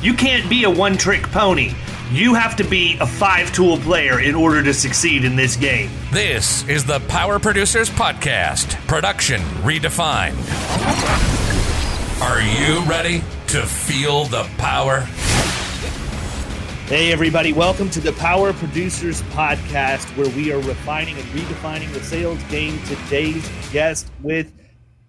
You can't be a one trick pony. You have to be a five tool player in order to succeed in this game. This is the Power Producers Podcast, production redefined. Are you ready to feel the power? Hey, everybody, welcome to the Power Producers Podcast, where we are refining and redefining the sales game. Today's guest with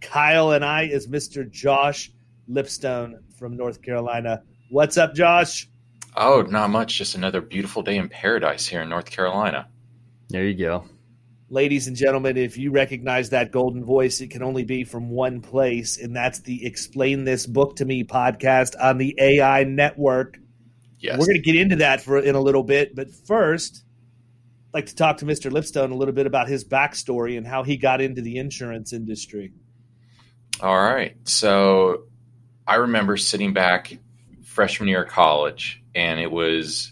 Kyle and I is Mr. Josh Lipstone from North Carolina. What's up, Josh? Oh, not much. Just another beautiful day in paradise here in North Carolina. There you go. Ladies and gentlemen, if you recognize that golden voice, it can only be from one place, and that's the Explain This Book to Me podcast on the AI network. Yes. We're going to get into that for in a little bit, but first, I'd like to talk to Mr. Lipstone a little bit about his backstory and how he got into the insurance industry. All right. So I remember sitting back freshman year of college, and it was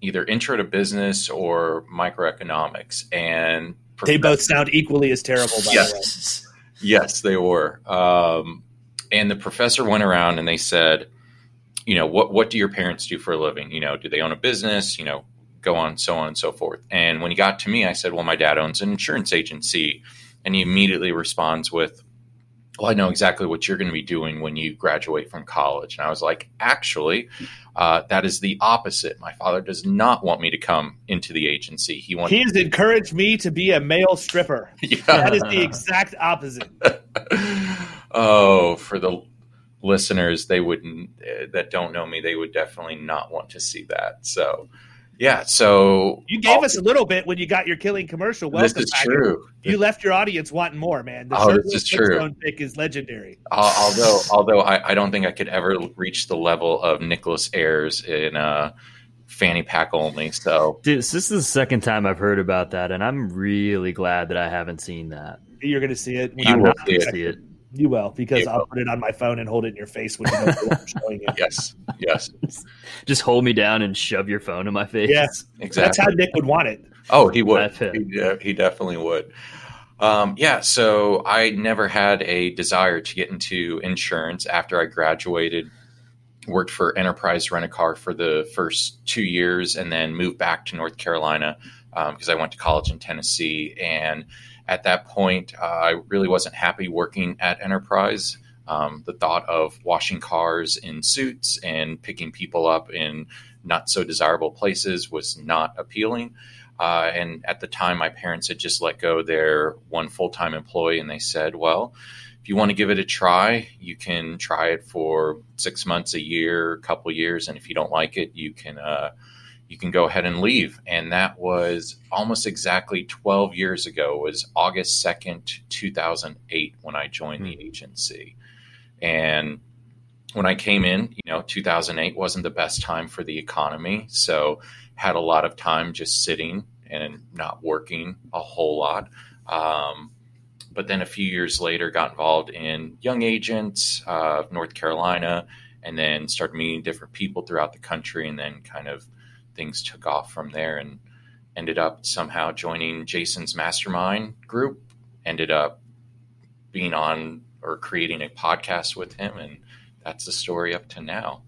either intro to business or microeconomics. And they both sound equally as terrible, by yes. the. Yes, they were. Um, and the professor went around and they said, you know, what what do your parents do for a living? You know, do they own a business? You know, go on, so on and so forth. And when he got to me, I said, well, my dad owns an insurance agency. And he immediately responds with, well, I know exactly what you're going to be doing when you graduate from college. And I was like, actually, uh, that is the opposite. My father does not want me to come into the agency. He wants. He has encouraged me to be a male stripper. Yeah. That is the exact opposite. oh, for the listeners, they wouldn't uh, that don't know me, they would definitely not want to see that. So, yeah. So You gave us a little bit when you got your killing commercial. Welcome this is package. true. You left your audience wanting more, man. The Oh, this is true. Flintstone pick is legendary. Uh, although, although I, I don't think I could ever reach the level of Nicholas Ayers in uh, fanny pack only. So Dude, this is the second time I've heard about that, and I'm really glad that I haven't seen that. You're going to see it. You I'm will not- see it. See it. You will, because You I'll will. put it on my phone and hold it in your face when you know I'm showing you. yes, yes, Just hold me down and shove your phone in my face. Yes, exactly. that's how Nick would want it. Oh, he would. He, de- he definitely would. Um, yeah, so I never had a desire to get into insurance after I graduated. Worked for Enterprise Rent a Car for the first two years, and then moved back to North Carolina because I went to college in Tennessee. And at that point, uh, I really wasn't happy working at Enterprise. Um, the thought of washing cars in suits and picking people up in not so desirable places was not appealing. Uh, and at the time, my parents had just let go their one full time employee, and they said, well, if you want to give it a try, you can try it for six months, a year, a couple years, and if you don't like it, you can uh, you can go ahead and leave. And that was almost exactly 12 years ago. It was August 2nd, 2008, when I joined the agency. And when I came in, you know, 2008 wasn't the best time for the economy, so had a lot of time just sitting and not working a whole lot. Um, but then a few years later, got involved in Young Agents uh, of North Carolina, and then started meeting different people throughout the country, and then kind of things took off from there, and ended up somehow joining Jason's mastermind group. Ended up being on or creating a podcast with him, and that's the story up to now.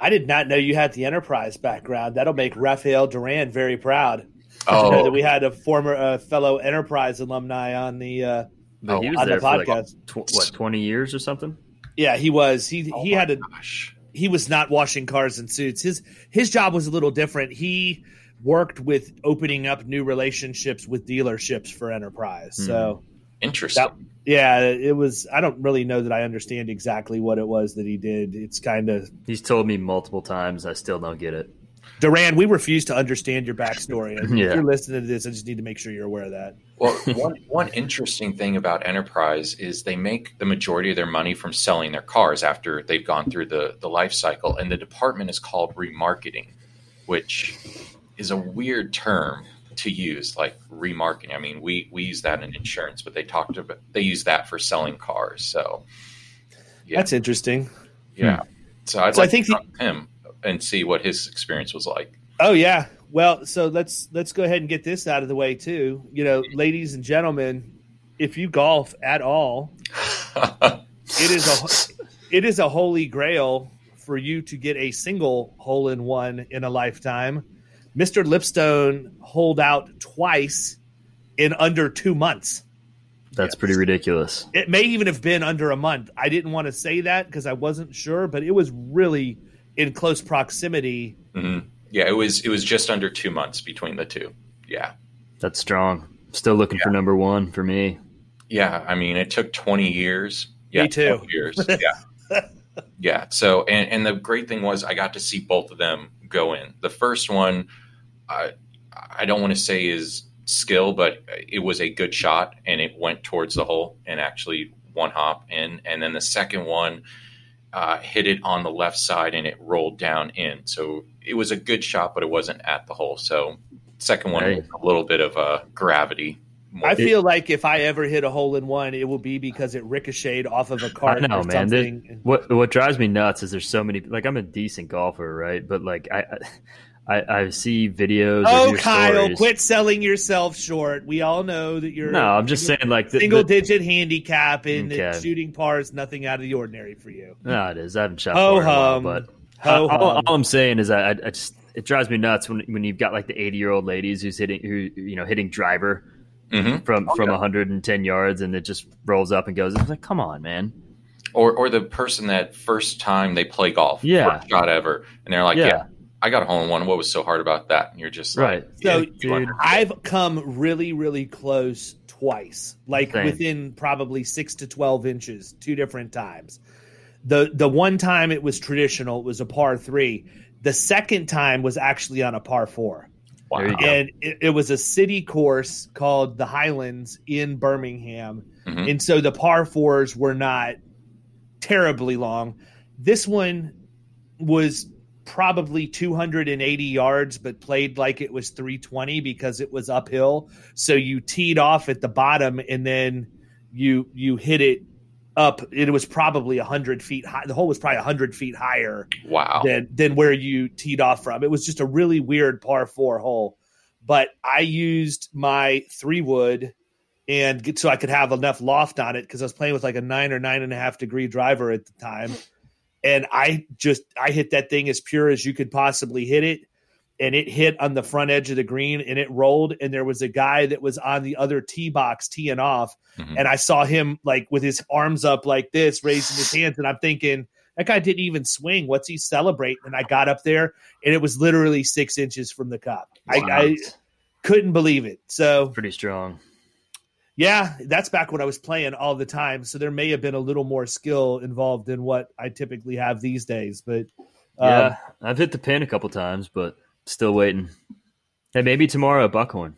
I did not know you had the enterprise background. That'll make Rafael Duran very proud. To know Oh, that we had a former uh, fellow enterprise alumni on the uh, But he was on the there for like podcast. tw- what twenty years or something. Yeah, he was. He Oh he my had to. gosh. He was not washing cars and suits. His his job was a little different. He worked with opening up new relationships with dealerships for Enterprise. So hmm. Interesting. that yeah, it was. I don't really know that I understand exactly what it was that he did. It's kind of He's told me multiple times. I still don't get it. Duran. We refuse to understand your backstory. If Yeah. you're listening to this, I just need to make sure you're aware of that. Well, one one interesting thing about Enterprise is they make the majority of their money from selling their cars after they've gone through the the life cycle, and the department is called remarketing, which is a weird term to use, like remarketing. I mean, we we use that in insurance, but they talked about they use that for selling cars. So Yeah. That's interesting. yeah, hmm. so I'd So I think to the- talk to him and see what his experience was like. Oh yeah. Well, so let's let's go ahead and get this out of the way too. You know, ladies and gentlemen, if you golf at all, it is a it is a holy grail for you to get a single hole in one in a lifetime. Mr. Lipstone holed out twice in under 2 months. That's Yes. pretty ridiculous. It may even have been under a month. I didn't want to say that because I wasn't sure, but it was really in close proximity. Mhm. Yeah, it was it was just under two months between the two. Yeah. That's strong. Still looking for number one for me. Yeah, I mean, it took 20 years. Yeah, Me too. years. Yeah. yeah. So, and, and the great thing was I got to see both of them go in. The first one, I, I don't want to say is skill, but it was a good shot and it went towards the hole and actually one hop in. And then the second one uh, hit it on the left side and it rolled down in. So it was a good shot, but it wasn't at the hole. So, second one, Hey. was a little bit of uh, gravity. more. I feel like if I ever hit a hole in one, it will be because it ricocheted off of a cart I know, or man. There- something. What what drives me nuts is there's so many. Like I'm a decent golfer, right? But like I I, I I see videos. Oh, of your Kyle, stories. quit selling yourself short. We all know that you're No, I'm just saying like the, single the, digit handicap and that Okay. shooting par is nothing out of the ordinary for you. No, it is. I haven't shot Ho for a while, hum. but Ho all, all- all I'm saying is I, I I just it drives me nuts when when you've got like the 80 year old ladies who's hitting who you know hitting driver Mhm. from Oh, from yeah. 110 yards and it just rolls up and goes. It's like, come on, man. or or the person that first time they play golf, Yeah. first shot ever, and they're like, yeah. Yeah. I got a hole in one. What was so hard about that? And you're just Right. like, So, yeah, dude. I've come really, really close twice, like Same. within probably six to twelve inches, two different times. The the one time it was traditional, it was a par three. The second time was actually on a par four. wow. There you go. and it, it was a city course called the Highlands in Birmingham, Mhm. and so the par fours were not terribly long. This one was probably 280 yards, but played like it was 320 because it was uphill. So you teed off at the bottom, and then you you hit it up. It was probably 100 feet high. The hole was probably 100 feet higher Wow. than than where you teed off from. It was just a really weird par four hole. But I used my three wood and get, so I could have enough loft on it because I was playing with like a nine or nine and a half degree driver at the time. And I just I hit that thing as pure as you could possibly hit it. And it hit on the front edge of the green and it rolled. And there was a guy that was on the other tee box teeing off. Mhm. And I saw him like with his arms up like this, raising his hands. And I'm thinking, that guy didn't even swing. What's he celebrating? And I got up there and it was literally six inches from the cup. I, I couldn't believe it. So pretty strong. Yeah, that's back when I was playing all the time. So there may have been a little more skill involved than what I typically have these days. But um, Yeah, I've hit the pin a couple times, but still waiting. Hey, maybe tomorrow at Buckhorn.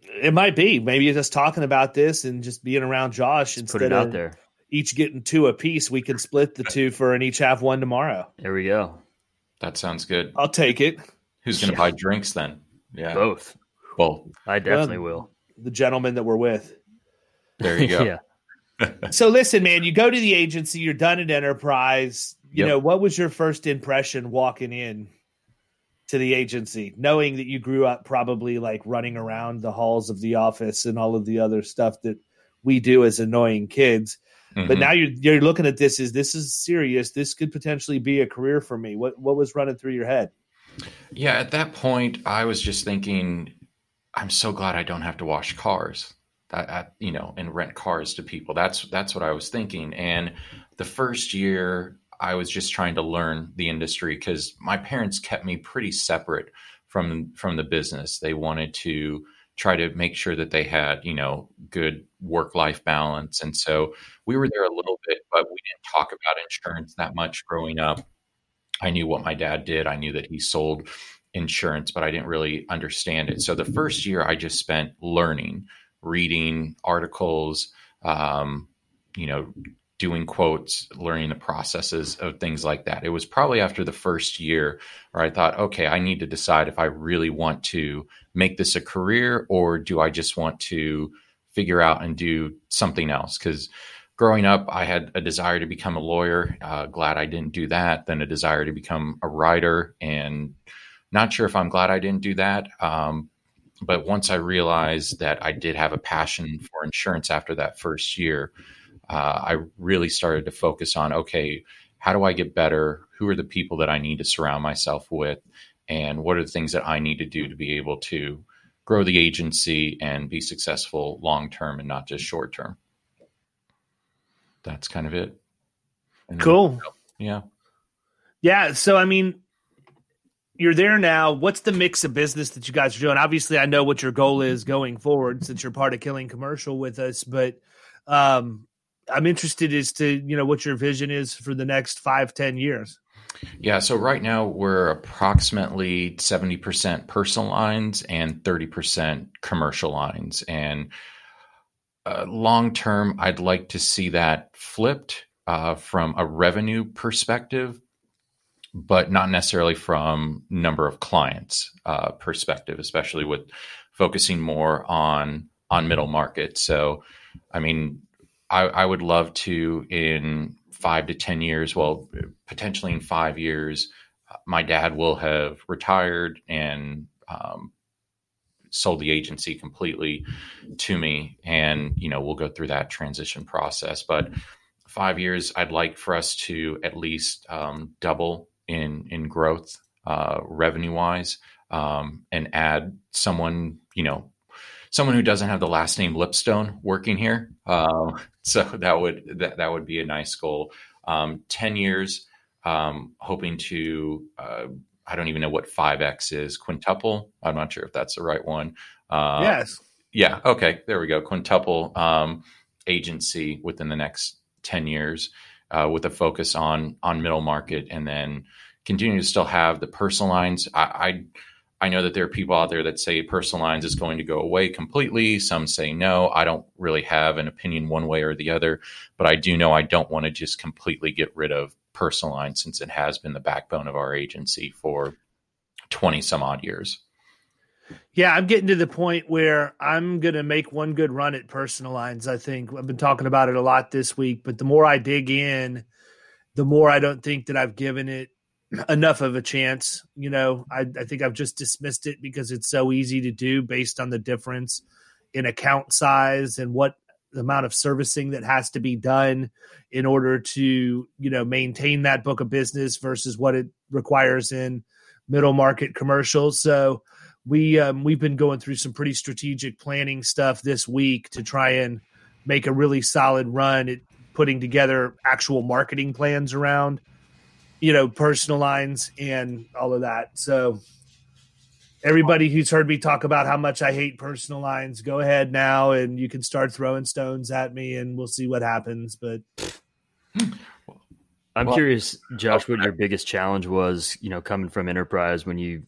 it might be. Maybe just talking about this and just being around Josh Just put instead it out of there. each getting two a piece, We can split the two for and each have one tomorrow. There we go. That sounds good. I'll take it. Who's going to Yeah. buy drinks then? Yeah. Both. Well, I definitely will. The gentleman that we're with. There you go. yeah. So listen, man, you go to the agency, you're done at Enterprise. You Yep. know, what was your first impression walking in to the agency, knowing that you grew up probably like running around the halls of the office and all of the other stuff that we do as annoying kids. But Mhm. now you're you're looking at this as this is serious. This could potentially be a career for me. What what was running through your head? Yeah, at that point, I was just thinking, I'm so glad I don't have to wash cars. Uh, at, you know, and rent cars to people. That's that's what I was thinking. And the first year, I was just trying to learn the industry because my parents kept me pretty separate from from the business. They wanted to try to make sure that they had you know good work life balance, and so we were there a little bit, but we didn't talk about insurance that much growing up. I knew what my dad did. I knew that he sold insurance, but I didn't really understand it. So the first year I just spent learning, reading articles, um, you know, doing quotes, learning the processes of things like that. It was probably after the first year where I thought, okay, I need to decide if I really want to make this a career or do I just want to figure out and do something else? Because growing up, I had a desire to become a lawyer. Uh, glad I didn't do that. Then a desire to become a writer and not sure if I'm glad I didn't do that. Um, but once I realized that I did have a passion for insurance after that first year, uh, I really started to focus on okay, how do I get better? Who are the people that I need to surround myself with? And what are the things that I need to do to be able to grow the agency and be successful long term and not just short term? That's kind of it. And cool. yeah. Yeah. So, I mean, you're there now. What's the mix of business that you guys are doing? Obviously, I know what your goal is going forward since you're part of Killing Commercial with us, but um, I'm interested as to you know what your vision is for the next five, ten years. Yeah, so right now we're approximately 70% personal lines and 30% commercial lines. And uh, long term, I'd like to see that flipped uh, from a revenue perspective but not necessarily from number of clients uh, perspective, especially with focusing more on on middle market. So, I mean, I, I would love to in five to ten years, well, potentially in five years, my dad will have retired and um, sold the agency completely to me, and you know we'll go through that transition process, but. Five years, I'd like for us to at least um, double in in growth uh, revenue wise um, and add someone you know someone who doesn't have the last name Lipstone working here. Uh, so that would that, that would be a nice goal. Um, Ten years, um, hoping to. Uh, I don't even know what five x is. Quintuple. I'm not sure if that's the right one. Uh, yes. Yeah. Okay. There we go. Quintuple um, agency within the next ten years uh, with a focus on on middle market, and then continue to still have the personal lines. I, I I know that there are people out there that say personal lines is going to go away completely. Some say no. I don't really have an opinion one way or the other, but I do know I don't want to just completely get rid of personal lines since it has been the backbone of our agency for 20 some odd years. Yeah, I'm getting to the point where I'm going to make one good run at personal lines. I think I've been talking about it a lot this week, but the more I dig in, the more I don't think that I've given it enough of a chance. You know, I, I think I've just dismissed it because it's so easy to do based on the difference in account size and what amount of servicing that has to be done in order to you know maintain that book of business versus what it requires in middle market commercials so we um, we've been going through some pretty strategic planning stuff this week to try and make a really solid run at putting together actual marketing plans around you know personal lines and all of that. So everybody who's heard me talk about how much i hate personal lines go ahead now and you can start throwing stones at me and we'll see what happens but i'm well, curious josh what your biggest challenge was you know coming from enterprise when you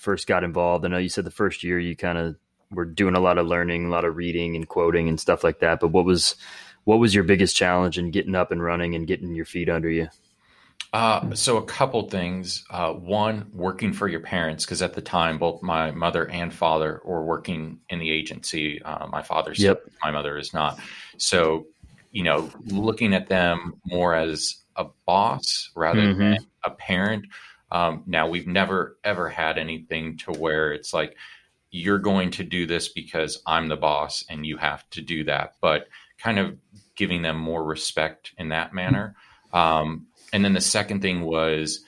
first got involved? I know you said the first year you kind of were doing a lot of learning, a lot of reading and quoting and stuff like that. But what was what was your biggest challenge in getting up and running and getting your feet under you? Uh, so a couple things. Uh, one, working for your parents, because at the time both my mother and father were working in the agency. Uh, my father's, yep. my mother is not. So, you know, looking at them more as a boss rather mm-hmm. than a parent um, now, we've never ever had anything to where it's like, you're going to do this because I'm the boss and you have to do that, but kind of giving them more respect in that manner. Um, and then the second thing was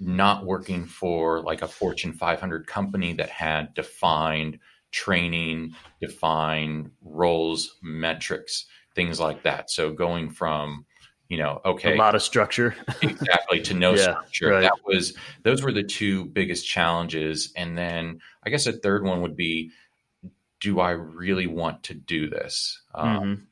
not working for like a Fortune 500 company that had defined training, defined roles, metrics, things like that. So going from you know, okay, a lot of structure, exactly to no Yeah, structure. right. That was those were the two biggest challenges, and then I guess a third one would be, do I really want to do this? Um, Mhm.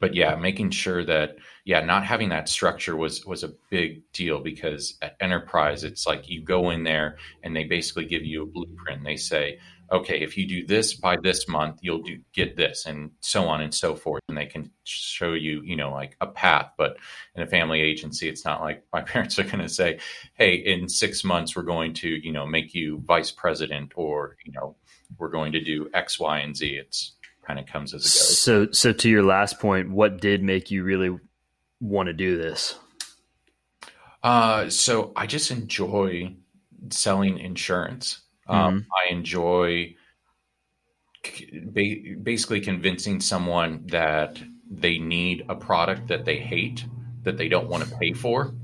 but yeah, making sure that yeah, not having that structure was was a big deal because at enterprise, it's like you go in there and they basically give you a blueprint. They say, okay, if you do this by this month, you'll do get this, and so on and so forth. And they can show you, you know, like a path. But in a family agency, it's not like my parents are going to say, hey, in six months we're going to, you know, make you vice president, or you know, we're going to do X, Y, and Z. It's kind of comes as it goes. So, so to your last point, what did make you really want to do this? Uh, so I just enjoy selling insurance. Um, I enjoy ba- basically convincing someone that they need a product that they hate, that they don't want to pay for,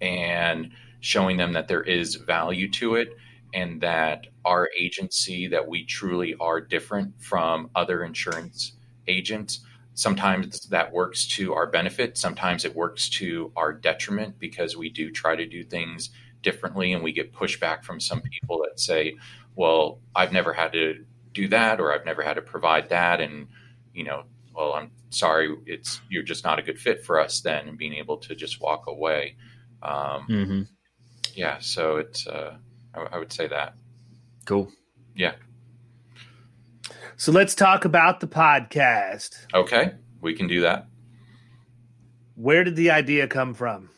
and showing them that there is value to it and that our agency, that we truly are different from other insurance agents. Sometimes that works to our benefit. Sometimes it works to our detriment because we do try to do things differently and we get pushback from some people that say, well, I've never had to do that or I've never had to provide that. And, you know, well, I'm sorry, it's, you're just not a good fit for us then and being able to just walk away. Um, Mm-hmm. yeah. So it's, uh, I, I would say that. Cool. Yeah. So let's talk about the podcast. Okay. We can do that. Where did the idea come from?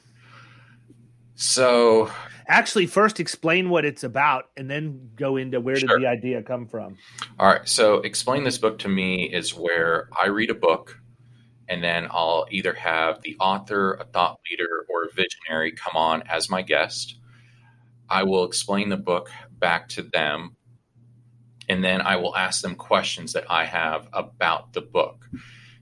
So Actually, first explain what it's about and then go into where Sure. did the idea come from. All right. So, explain this book to me is where I read a book and then I'll either have the author, a thought leader, or a visionary come on as my guest. I will explain the book back to them and then I will ask them questions that I have about the book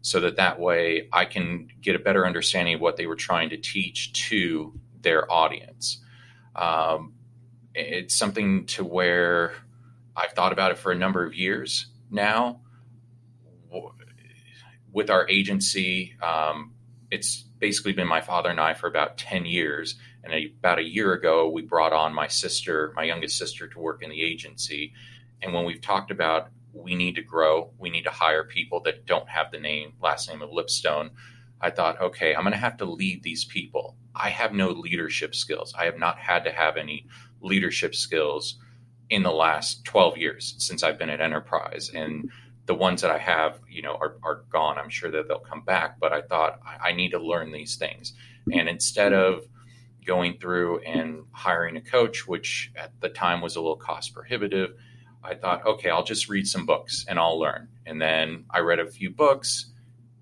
so that that way I can get a better understanding of what they were trying to teach to their audience. Um, it's something to where I've thought about it for a number of years now. With our agency, um, it's basically been my father and I for about 10 years. And a, about a year ago, we brought on my sister, my youngest sister, to work in the agency. And when we've talked about we need to grow, we need to hire people that don't have the name, last name of Lipstone, I thought, okay, I'm going to have to lead these people. I have no leadership skills. I have not had to have any leadership skills in the last 12 years since I've been at Enterprise. And the ones that I have, you know, are, are gone. I'm sure that they'll come back, but I thought I, I need to learn these things. And instead of going through and hiring a coach, which at the time was a little cost prohibitive, I thought, okay, I'll just read some books and I'll learn. And then I read a few books,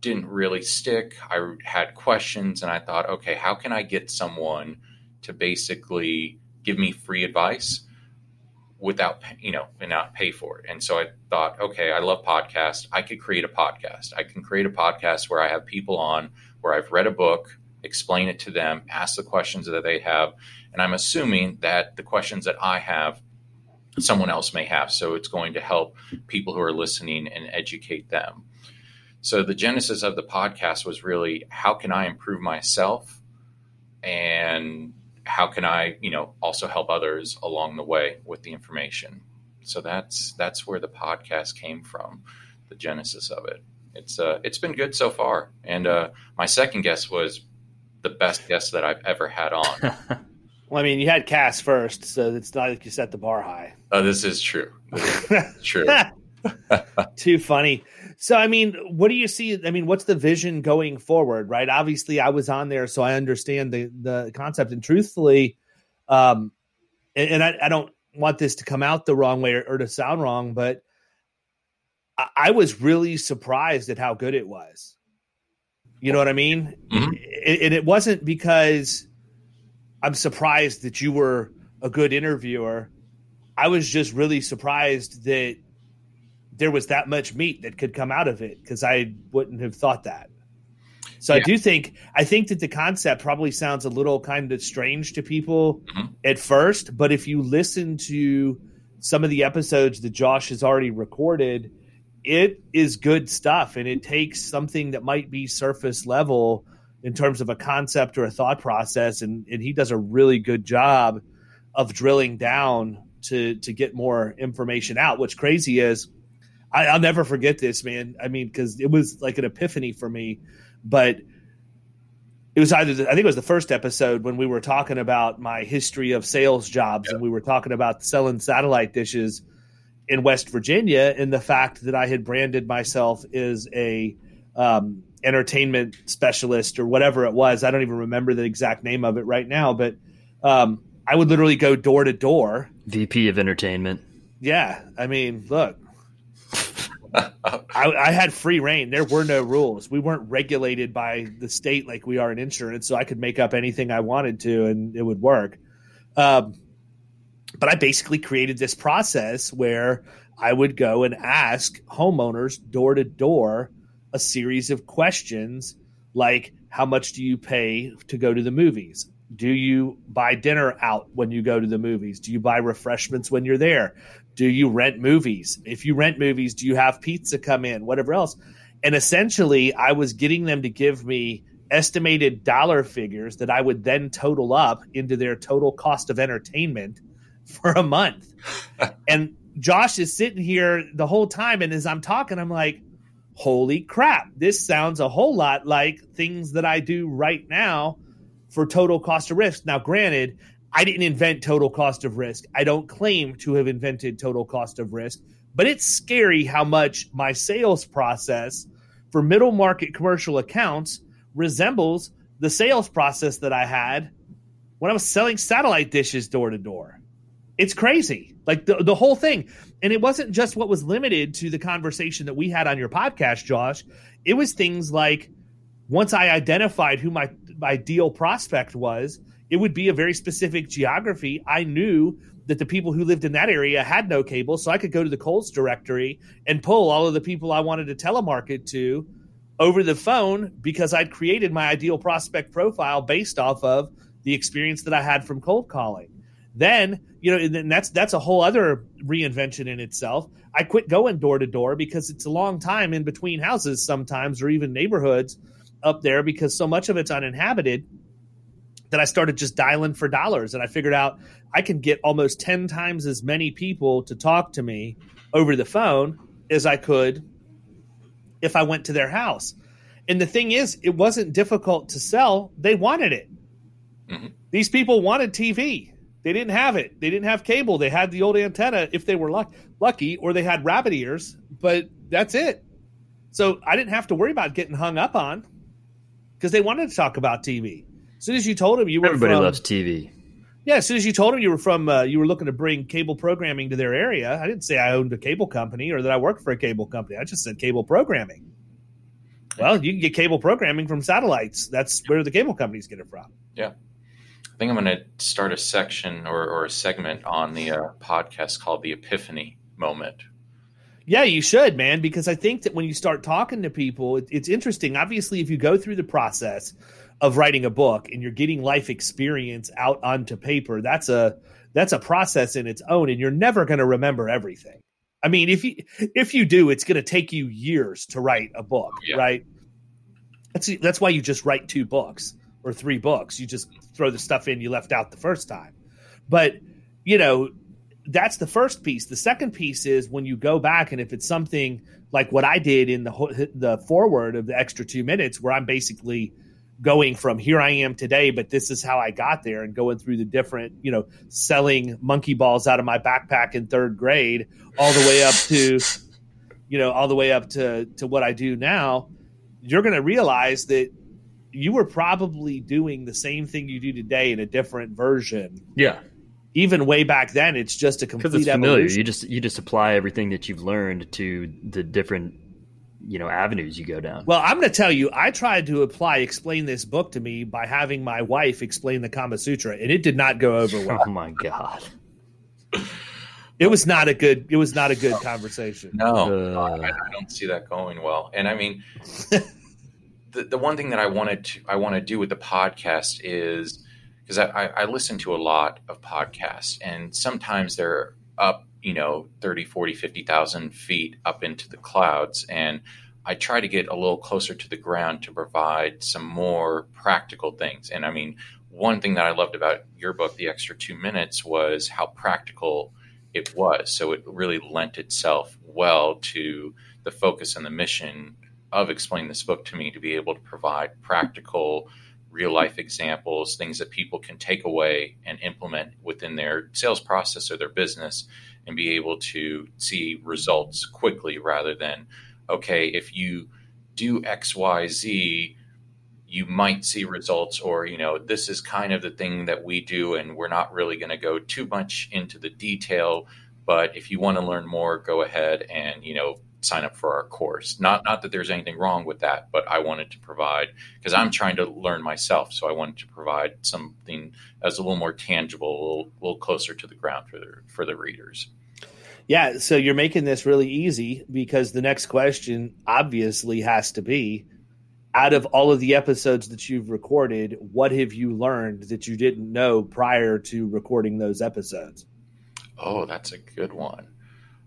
didn't really stick. I had questions and I thought, okay, how can I get someone to basically give me free advice without, you know, and not pay for it? And so I thought, okay, I love podcasts. I could create a podcast. I can create a podcast where I have people on where I've read a book, explain it to them, ask the questions that they have. And I'm assuming that the questions that I have, someone else may have. So it's going to help people who are listening and educate them. So the genesis of the podcast was really how can I improve myself and how can I, you know, also help others along the way with the information. So that's that's where the podcast came from, the genesis of it. It's uh it's been good so far. And uh my second guest was the best guest that I've ever had on. Well, I mean, you had Cass first, so it's not like you set the bar high. Uh, this is true. This is true. Too funny. So, I mean, what do you see? I mean, what's the vision going forward? Right. Obviously, I was on there, so I understand the the concept. And truthfully, um, and, and I, I don't want this to come out the wrong way or, or to sound wrong, but I, I was really surprised at how good it was. You know what I mean? Mhm. And- and it wasn't because I'm surprised that you were a good interviewer. I was just really surprised that there was that much meat that could come out of it because I wouldn't have thought that. So I do think I think that the concept probably sounds a little kind of strange to people Mhm. at first, but if you listen to some of the episodes that Josh has already recorded, it is good stuff, and it takes something that might be surface level in terms of a concept or a thought process, and, and he does a really good job of drilling down to to get more information out. What's crazy is I, will never forget this, man. I mean, because it was like an epiphany for me, but it was either I think it was the first episode when we were talking about my history of sales jobs yep. and we were talking about selling satellite dishes in West Virginia and the fact that I had branded myself as a um, entertainment specialist or whatever it was. I don't even remember the exact name of it right now, but um, I would literally go door to door. VP of entertainment. Yeah, I mean, look, I, I, had free rein. There were no rules. We weren't regulated by the state like we are in insurance, so I could make up anything I wanted to, and it would work. Um, but I basically created this process where I would go and ask homeowners door to door a series of questions like, "How much do you pay to go to the movies?" Do you buy dinner out when you go to the movies? Do you buy refreshments when you're there? Do you rent movies? If you rent movies, do you have pizza come in? Whatever else. And essentially, I was getting them to give me estimated dollar figures that I would then total up into their total cost of entertainment for a month. and Josh is sitting here the whole time. And as I'm talking, I'm like, holy crap, this sounds a whole lot like things that I do right now for total cost of risk. Now, granted, I didn't invent total cost of risk. I don't claim to have invented total cost of risk, but it's scary how much my sales process for middle market commercial accounts resembles the sales process that I had when I was selling satellite dishes door to door. It's crazy. Like the, the whole thing. And it wasn't just what was limited to the conversation that we had on your podcast, Josh. It was things like once I identified who my ideal prospect was, it would be a very specific geography. I knew that the people who lived in that area had no cable, so I could go to the Cole's directory and pull all of the people I wanted to telemarket to over the phone because I'd created my ideal prospect profile based off of the experience that I had from cold calling. Then, you know, and that's that's a whole other reinvention in itself. I quit going door to door because it's a long time in between houses sometimes or even neighborhoods up there because so much of it's uninhabited that I started just dialing for dollars. And I figured out I can get almost 10 times as many people to talk to me over the phone as I could if I went to their house. And the thing is, it wasn't difficult to sell. They wanted it. Mm-hmm. These people wanted TV. They didn't have it. They didn't have cable. They had the old antenna if they were luck- lucky, or they had rabbit ears, but that's it. So I didn't have to worry about getting hung up on because they wanted to talk about TV. As soon as you told him you were everybody from, loves TV. Yeah, as soon as you told him you were from, uh, you were looking to bring cable programming to their area. I didn't say I owned a cable company or that I worked for a cable company. I just said cable programming. Well, you can get cable programming from satellites. That's where the cable companies get it from. Yeah. I think I'm going to start a section or, or a segment on the uh, podcast called the Epiphany Moment. Yeah, you should, man, because I think that when you start talking to people, it, it's interesting. Obviously, if you go through the process of writing a book and you're getting life experience out onto paper that's a that's a process in its own and you're never going to remember everything. I mean if you if you do it's going to take you years to write a book yeah. right? That's that's why you just write two books or three books. You just throw the stuff in you left out the first time. But you know that's the first piece. The second piece is when you go back and if it's something like what i did in the the foreword of the extra 2 minutes where i'm basically going from here I am today, but this is how I got there and going through the different, you know, selling monkey balls out of my backpack in third grade all the way up to, you know, all the way up to, to what I do now, you're going to realize that you were probably doing the same thing you do today in a different version. Yeah. Even way back then, it's just a complete it's familiar. Evolution. You just you just apply everything that you've learned to the different you know avenues you go down. Well, I'm going to tell you, I tried to apply explain this book to me by having my wife explain the Kama Sutra, and it did not go over well. Oh my god. It was not a good. It was not a good conversation. No, uh, I, I, don't see that going well. And I mean, the the one thing that I wanted to I want to do with the podcast is because I, I, I listen to a lot of podcasts, and sometimes they're up you know 30 40 50,000 feet up into the clouds. And I try to get a little closer to the ground to provide some more practical things. And I mean one thing that I loved about your book the extra 2 minutes was how practical it was. So it really lent itself well to the focus and the mission of explaining this book to me to be able to provide practical real life examples, things that people can take away and implement within their sales process or their business and be able to see results quickly rather than, okay, if you do X, Y, Z, you might see results, or, you know, this is kind of the thing that we do, and we're not really going to go too much into the detail. But if you want to learn more, go ahead and, you know, sign up for our course. Not not that there's anything wrong with that, but I wanted to provide because I'm trying to learn myself, so I wanted to provide something as a little more tangible, a little, a little closer to the ground for the for the readers. Yeah, so you're making this really easy because the next question obviously has to be out of all of the episodes that you've recorded, what have you learned that you didn't know prior to recording those episodes? Oh, that's a good one.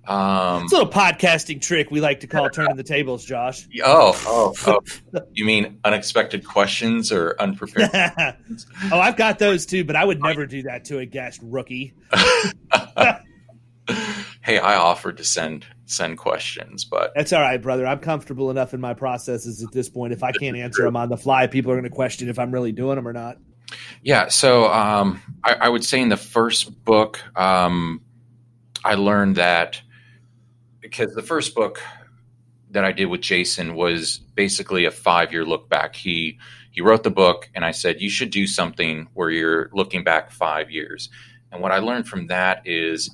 Um, it's a little podcasting trick we like to call turning the tables, Josh. Oh, oh, oh. you mean unexpected questions or unprepared? oh, I've got those too, but I would never do that to a guest rookie. hey, I offered to send send questions, but that's all right, brother. I'm comfortable enough in my processes at this point. If I can't answer them on the fly, people are going to question if I'm really doing them or not. Yeah, so um, I, I, would say in the first book, um, I learned that because the first book that I did with Jason was basically a five year look back. He he wrote the book, and I said you should do something where you're looking back five years. And what I learned from that is,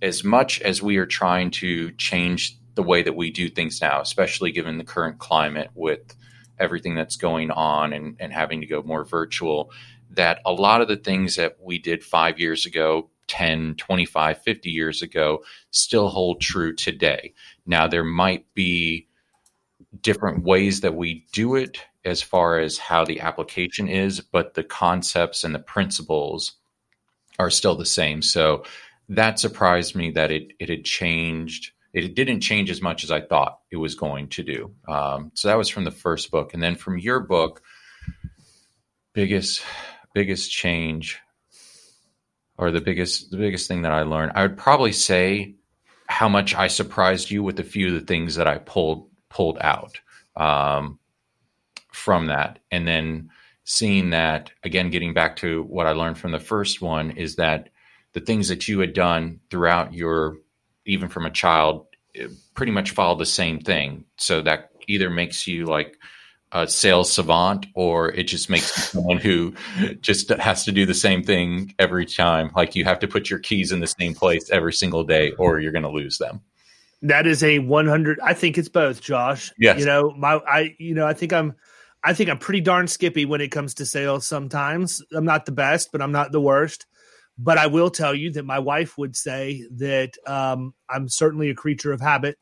as much as we are trying to change the way that we do things now, especially given the current climate with everything that's going on and, and having to go more virtual, that a lot of the things that we did five years ago 10, 25, 50 years ago still hold true today. Now, there might be different ways that we do it as far as how the application is, but the concepts and the principles are still the same. So that surprised me that it, it had changed. It didn't change as much as I thought it was going to do. Um, so that was from the first book. And then from your book, biggest biggest change or the biggest the biggest thing that I learned, I would probably say how much I surprised you with a few of the things that I pulled pulled out um, from that, and then seeing that again, getting back to what I learned from the first one is that the things that you had done throughout your even from a child pretty much follow the same thing. So that either makes you like a sales savant or it just makes someone who just has to do the same thing every time. Like you have to put your keys in the same place every single day or you're going to lose them. That is a 100. I think it's both, Josh. Yes. You know, my, I, you know, I think I'm, I think I'm pretty darn skippy when it comes to sales sometimes. I'm not the best, but I'm not the worst. But I will tell you that my wife would say that um, I'm certainly a creature of habit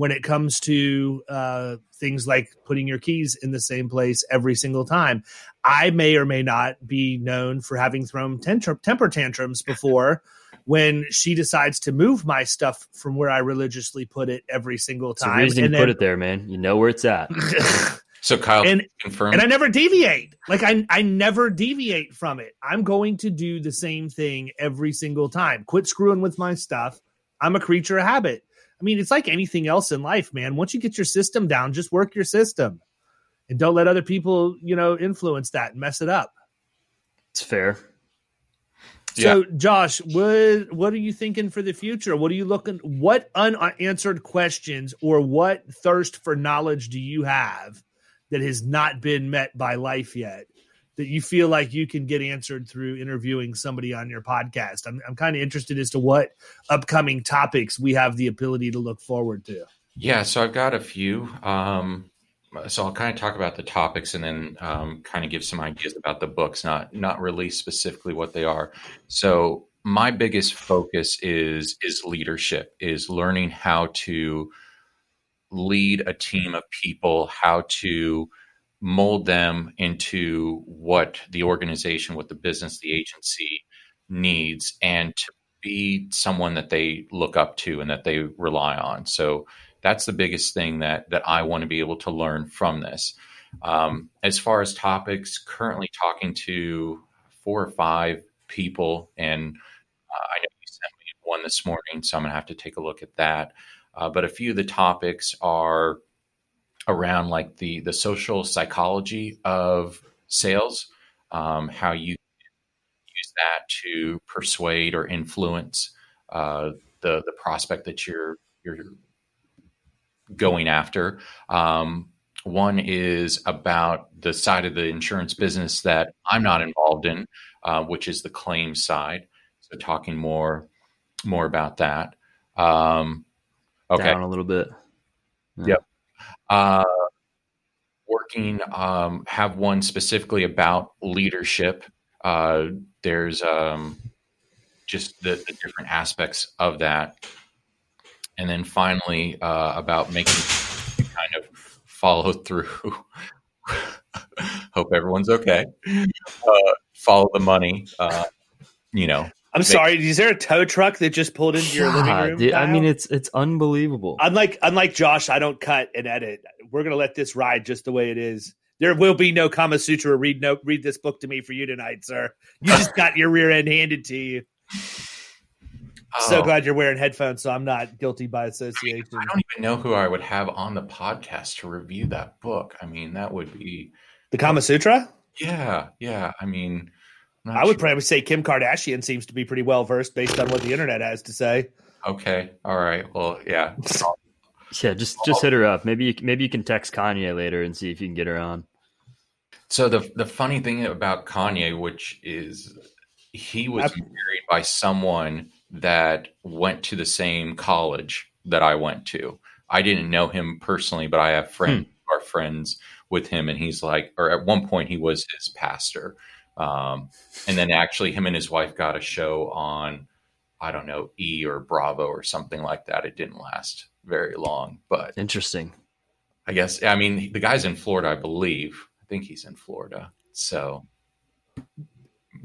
when it comes to uh, things like putting your keys in the same place every single time. I may or may not be known for having thrown temper tantrums before when she decides to move my stuff from where I religiously put it every single time. It's the reason and you then, put it there, man. You know where it's at. so Kyle and, confirmed. and I never deviate. Like I, I never deviate from it. I'm going to do the same thing every single time. Quit screwing with my stuff. I'm a creature of habit. I mean, it's like anything else in life, man. Once you get your system down, just work your system and don't let other people, you know, influence that and mess it up. It's fair. So, yeah. Josh, what what are you thinking for the future? What are you looking? What unanswered questions or what thirst for knowledge do you have that has not been met by life yet? That you feel like you can get answered through interviewing somebody on your podcast. I'm, I'm kind of interested as to what upcoming topics we have the ability to look forward to. Yeah, so I've got a few. Um, so I'll kind of talk about the topics and then um, kind of give some ideas about the books, not not really specifically what they are. So my biggest focus is is leadership, is learning how to lead a team of people, how to mold them into what the organization, what the business, the agency needs, and to be someone that they look up to and that they rely on. So that's the biggest thing that that I want to be able to learn from this. Um, as far as topics, currently talking to four or five people, and uh, I know you sent me one this morning, so I'm to have to take a look at that. Uh, but a few of the topics are around like the the social psychology of sales, um, how you use that to persuade or influence uh, the the prospect that you're you're going after. Um, one is about the side of the insurance business that I'm not involved in, uh, which is the claim side. So talking more more about that. Um, okay, down a little bit. Yeah. Yep. Uh, working um, have one specifically about leadership. Uh, there's um, just the, the, different aspects of that, and then finally uh, about making kind of follow through. Hope everyone's okay. Uh, follow the money. Uh, you know, I'm sorry. Is there a tow truck that just pulled into your living room? Dude, I mean, it's it's unbelievable. Unlike unlike Josh, I don't cut and edit. We're gonna let this ride just the way it is. There will be no Kama Sutra. Read no read this book to me for you tonight, sir. You just got your rear end handed to you. Oh. So glad you're wearing headphones, so I'm not guilty by association. I don't even know who I would have on the podcast to review that book. I mean, that would be the Kama Sutra. Yeah, yeah. I mean, I would probably say Kim Kardashian seems to be pretty well versed based on what the internet has to say. Okay, all right. Well, yeah. yeah, just just hit her up. Maybe you, maybe you can text Kanye later and see if you can get her on. So the the funny thing about Kanye, which is he was married by someone that went to the same college that I went to. I didn't know him personally, but I have friends hmm. are friends with him, and he's like, or at one point he was his pastor. Um, and then actually, him and his wife got a show on, I don't know, E or Bravo or something like that. It didn't last very long, but interesting. I guess. I mean, the guy's in Florida, I believe. I think he's in Florida. So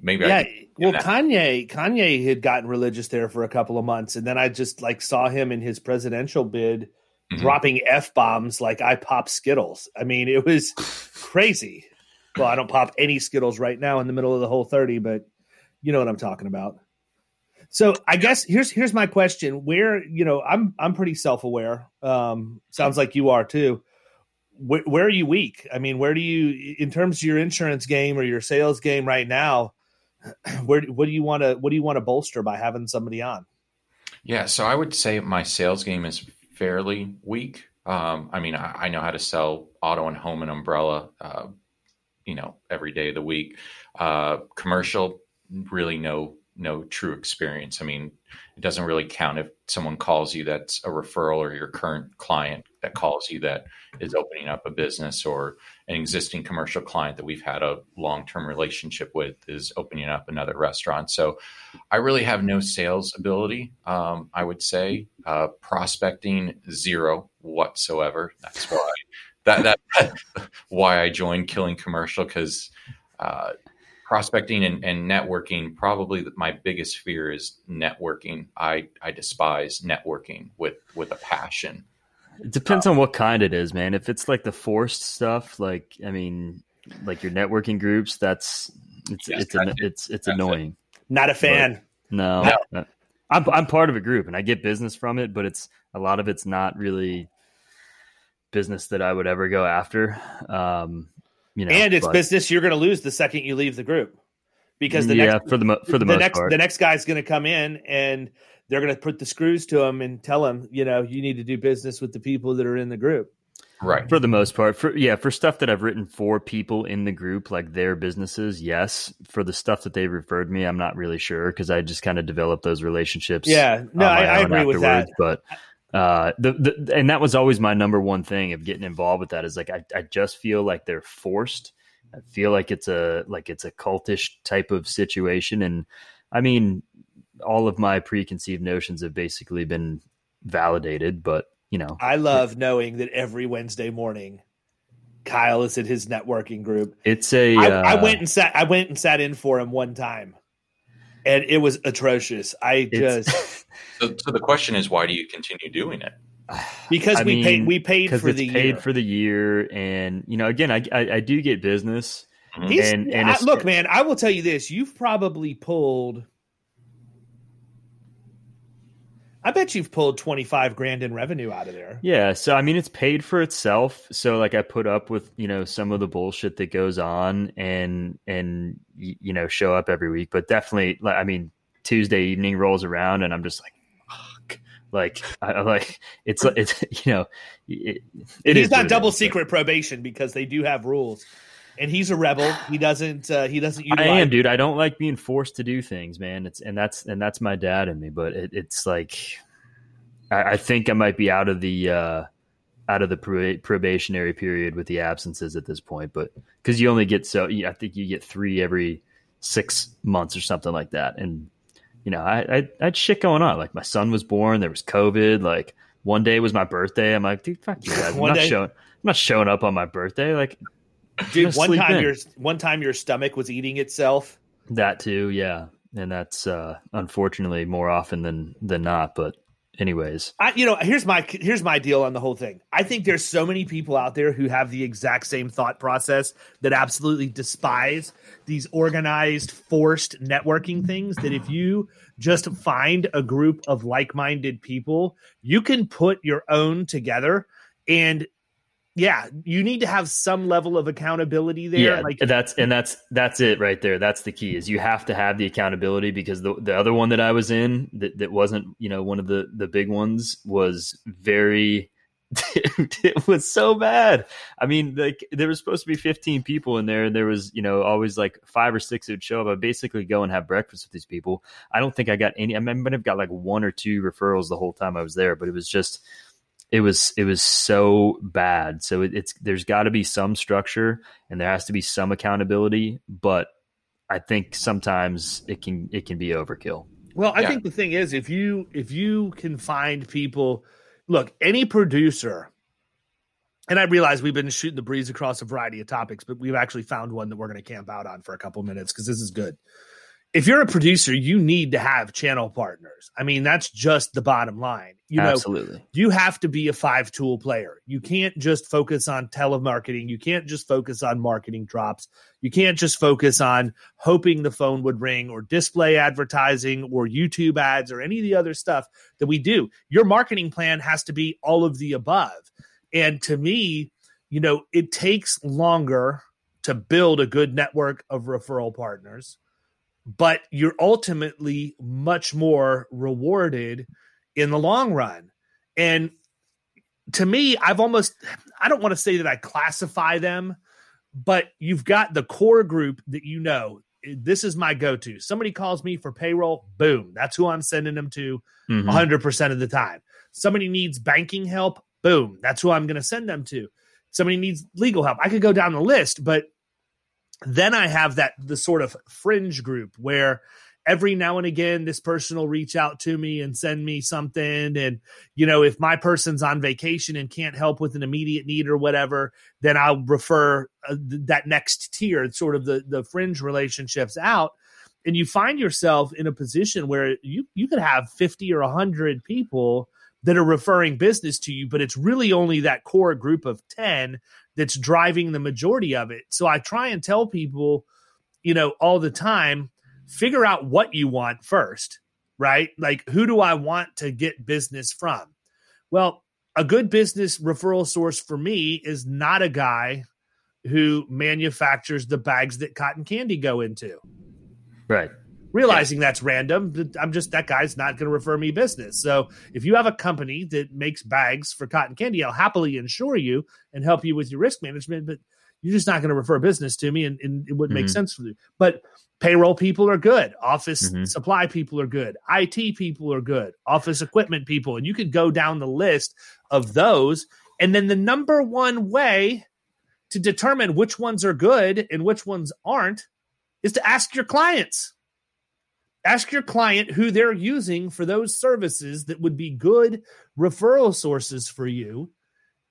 maybe yeah. well, Kanye Kanye had gotten religious there for a couple of months, and then I just like saw him in his presidential bid mm-hmm. dropping f bombs like I pop Skittles. I mean, it was crazy. Well, I don't pop any Skittles right now in the middle of the whole thirty, but you know what I'm talking about. So I guess here's here's my question: Where you know I'm I'm pretty self aware. Um, sounds like you are too. Where, where, are you weak? I mean, where do you in terms of your insurance game or your sales game right now? where what do you want to what do you want to bolster by having somebody on? Yeah, so I would say my sales game is fairly weak. Um, I mean, I, I, know how to sell auto and home and umbrella, uh, you know, every day of the week. Uh, commercial, really no no true experience. I mean, it doesn't really count if someone calls you that's a referral or your current client that calls you that is opening up a business or an existing commercial client that we've had a long-term relationship with is opening up another restaurant. So I really have no sales ability. Um, I would say uh, prospecting zero whatsoever. That's why that that why I joined Killing Commercial because uh, prospecting and, and, networking probably my biggest fear is networking. I i despise networking with with a passion. It depends um, on what kind it is man. If it's like the forced stuff like i mean like your networking groups that's it's yes, it's an, it's it's annoying it. not a fan. but no, no. I'm, I'm part of a group and i get business from it but it's a lot of it's not really business that i would ever go after um you know, and it's but, business you're going to lose the second you leave the group because the yeah, next for the for the, the next part. the next guy's going to come in and they're going to put the screws to him and tell him, you know, you need to do business with the people that are in the group. Right. For the most part. For yeah, for stuff that I've written for people in the group, like their businesses, yes. For the stuff that they referred me, I'm not really sure because I just kind of developed those relationships. Yeah. No, I, I agree with that. But uh, the, the and that was always my number one thing of getting involved with that is like I, I just feel like they're forced. I feel like it's a like it's a cultish type of situation, and I mean, all of my preconceived notions have basically been validated. But you know, I love knowing that every Wednesday morning, Kyle is at his networking group. It's a. I, uh, I went and sat. I went and sat in for him one time and it was atrocious. I It's- just So, so the question is, why do you continue doing it? because I we paid we paid for it's the paid year. for the year, and you know, again, I I, I do get business. Mm-hmm. He's, and- and I- look, man, I will tell you this: you've probably pulled. I bet you've pulled twenty five grand in revenue out of there. Yeah, so I mean, it's paid for itself. So like, I put up with you know some of the bullshit that goes on, and and you know show up every week. But definitely, like, I mean, Tuesday evening rolls around, and I'm just like, fuck. Like, I, like it's it's you know, it, it he's is it double secret probation because they do have rules, and he's a rebel. He doesn't. Uh, he doesn't I utilize. am, dude. I don't like being forced to do things, man. It's and that's and that's my dad in me. But it, it's like, I, I think I might be out of the uh out of the proba- probationary period with the absences at this point. But because you only get so, I think you get three every six months or something like that. And you know, I I, I had shit going on. Like my son was born, there was COVID. Like one day was my birthday. I'm like, dude, fuck you guys. I'm not day- showing. I'm not showing up on my birthday. Like Dude, one time in. your one time your stomach was eating itself. That too, yeah, and that's uh, unfortunately more often than than not. But anyways, I, you know, here's my here's my deal on the whole thing. I think there's so many people out there who have the exact same thought process that absolutely despise these organized, forced networking things. That if you just find a group of like-minded people, you can put your own together. And yeah, you need to have some level of accountability there. yeah, like that's and that's that's it right there. That's the key is you have to have the accountability because the the other one that I was in that, that wasn't you know one of the the big ones was very. it was so bad. I mean, like there was supposed to be 15 people in there, and there was, you know, always like five or six that would show up. I basically go and have breakfast with these people. I don't think I got any. I might have got like one or two referrals the whole time I was there, but it was just, it was, it was so bad. So it, it's there's got to be some structure, and there has to be some accountability. But I think sometimes it can it can be overkill. Well, I Yeah. think the thing is, if you if you can find people, look, any producer, and I realize we've been shooting the breeze across a variety of topics, but we've actually found one that we're going to camp out on for a couple minutes because this is good. If you're a producer, you need to have channel partners. I mean, that's just the bottom line. You know, Absolutely. you have to be a five tool player. You can't just focus on telemarketing. You can't just focus on marketing drops. You can't just focus on hoping the phone would ring or display advertising or YouTube ads or any of the other stuff that we do. Your marketing plan has to be all of the above. And to me, you know, it takes longer to build a good network of referral partners, but you're ultimately much more rewarded in the long run. And to me, I've almost, I don't want to say that I classify them, but you've got the core group that you know. This is my go to. Somebody calls me for payroll, boom, that's who I'm sending them to Mhm. 100% of the time. Somebody needs banking help, boom, that's who I'm going to send them to. Somebody needs legal help. I could go down the list, but then I have that the sort of fringe group where every now and again this person will reach out to me and send me something. And you know if my person's on vacation and can't help with an immediate need or whatever then I'll refer uh, th- that next tier sort of the the fringe relationships out. And you find yourself in a position where you you could have 50 or 100 people that are referring business to you but it's really only that core group of 10 that's driving the majority of it. So i try and tell people you know all the time figure out what you want first right? Like who do i want to get business from? Well a good business referral source for me is not a guy who manufactures the bags that cotton candy go into. Right. Realizing that's random i'm just that guy's not going to refer me business. So if you have a company that makes bags for cotton candy i'll happily insure you and help you with your risk management but you're just not going to refer business to me and, and it wouldn't make Mhm. sense for you. But payroll people are good. Office Mhm. supply people are good. It people are good. Office equipment people. And you could go down the list of those. And then the number one way to determine which ones are good and which ones aren't is to ask your clients ask your client who they're using for those services that would be good referral sources for you.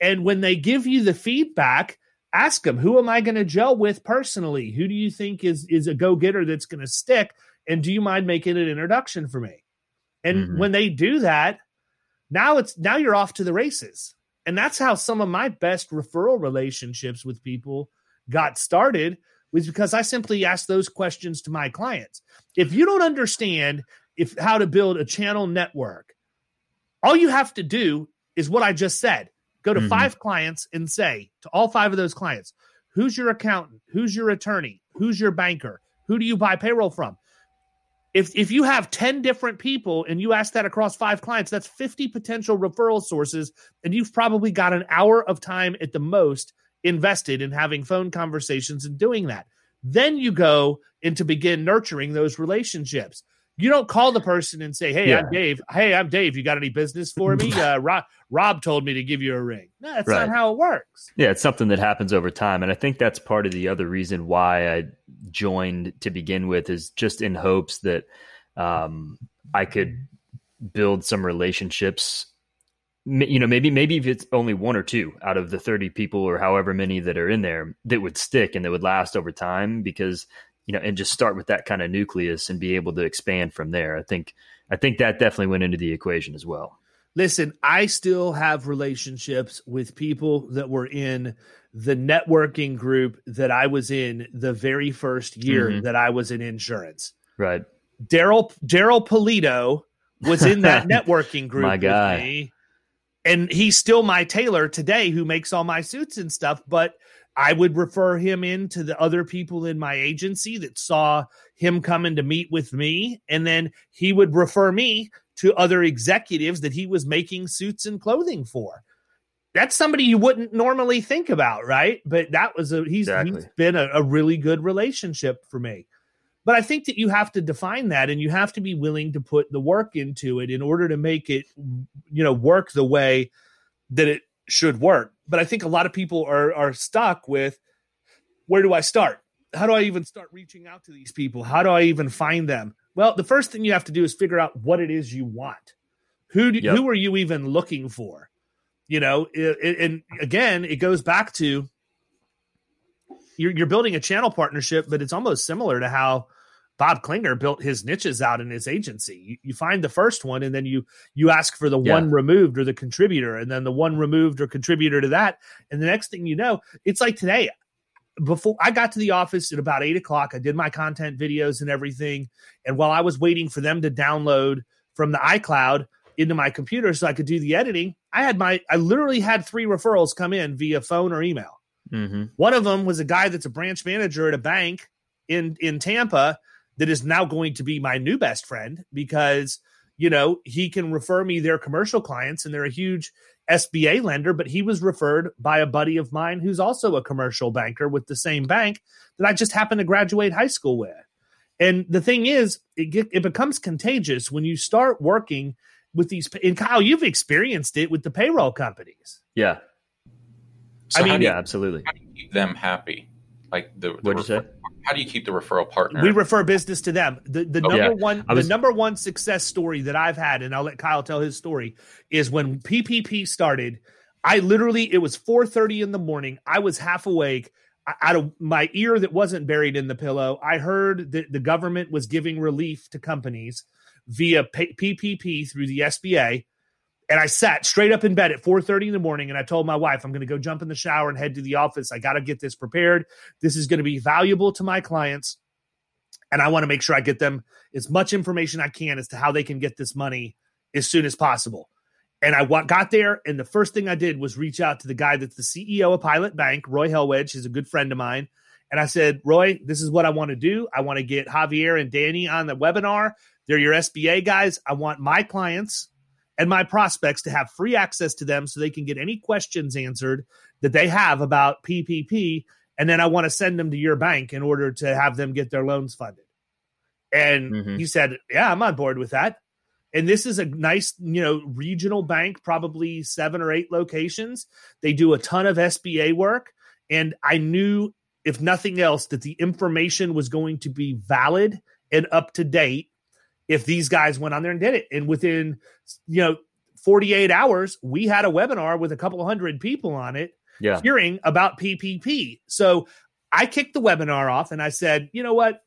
And when they give you the feedback, ask them, who am I going to gel with personally? Who do you think is, is a go getter that's going to stick? And do you mind making an introduction for me? And Mhm. when they do that, now it's now you're off to the races. And that's how some of my best referral relationships with people got started was because I simply asked those questions to my clients. If you don't understand if how to build a channel network, all you have to do is what I just said. Go to Mhm. five clients and say to all five of those clients, who's your accountant? Who's your attorney? Who's your banker? Who do you buy payroll from? If if you have 10 different people and you ask that across five clients, that's 50 potential referral sources and you've probably got an hour of time at the most invested in having phone conversations and doing that. Then you go and to begin nurturing those relationships. You don't call the person and say, "Hey, Yeah. I'm Dave. Hey, I'm Dave. You got any business for me?" Uh, Rob, Rob told me to give you a ring. No, that's Right. not how it works. Yeah, it's something that happens over time. And I think that's part of the other reason why I joined to begin with is just in hopes that um, I could build some relationships. You know, maybe maybe if it's only one or two out of the 30 people or however many that are in there that would stick and that would last over time because, you know, and just start with that kind of nucleus and be able to expand from there. I think I think that definitely went into the equation as well. Listen, I still have relationships with people that were in the networking group that I was in the very first year Mhm. that I was in insurance. Right. Daryl Daryl Polito was in that networking group My with guy. And he's still my tailor today, who makes all my suits and stuff. But I would refer him in to the other people in my agency that saw him coming to meet with me, and then he would refer me to other executives that he was making suits and clothing for. That's somebody you wouldn't normally think about, right? But that was a he's, Exactly. he's been a, a really good relationship for me. But I think that you have to define that and you have to be willing to put the work into it in order to make it, you know, work the way that it should work. But I think a lot of people are are stuck with where do I start? How do I even start reaching out to these people? How do I even find them? Well, the first thing you have to do is figure out what it is you want. Who do, Yep. who are you even looking for? You know, it, it- and again, it goes back to you're, you're building a channel partnership, but it's almost similar to how Bob Klinger built his niches out in his agency. You, you find the first one, and then you you ask for the Yeah. one removed or the contributor, and then the one removed or contributor to that, and the next thing you know, it's like today. Before I got to the office at about eight o'clock, I did my content videos and everything, and while I was waiting for them to download from the iCloud into my computer so I could do the editing, I had my I literally had three referrals come in via phone or email. Mm-hmm. One of them was a guy that's a branch manager at a bank in in Tampa that is now going to be my new best friend because you know he can refer me their commercial clients and they're a huge SBA lender but he was referred by a buddy of mine who's also a commercial banker with the same bank that I just happened to graduate high school with. And the thing is it get, it becomes contagious when you start working with these and Kyle you've experienced it with the payroll companies. Yeah. So I mean, do Yeah, absolutely. how do you keep them happy? Like the, the What'd you say? How do you keep the referral partner? We refer business to them. The the Oh, number yeah. one was- the number one success story that I've had, and I'll let Kyle tell his story, is when PPP started. I literally it was 4:30 in the morning. I was half awake. I- Out of my ear that wasn't buried in the pillow, I heard that the government was giving relief to companies via P- PPP through the SBA. And I sat straight up in bed at 4:30 in the morning and I told my wife I'm going to go jump in the shower and head to the office. I got to get this prepared. This is going to be valuable to my clients and I want to make sure I get them as much information I can as to how they can get this money as soon as possible. And I got there, and the first thing I did was reach out to the guy that's the CEO of Pilot Bank, Roy Hellwege. He's a good friend of mine. And I said, Roy, this is what I want to do. I want to get Javier and Danny on the webinar. They're your SBA guys. I want my clients and my prospects to have free access to them so they can get any questions answered that they have about PPP and then I want to send them to your bank in order to have them get their loans funded. And Mhm. he said, "Yeah, I'm on board with that." And this is a nice, you know, regional bank, probably seven or eight locations. They do a ton of SBA work, and I knew, if nothing else, that the information was going to be valid and up to date if these guys went on there and did it. And within, you know, 48 hours, we had a webinar with a couple hundred people on it Yeah. hearing about PPP. So I kicked the webinar off and I said, you know what?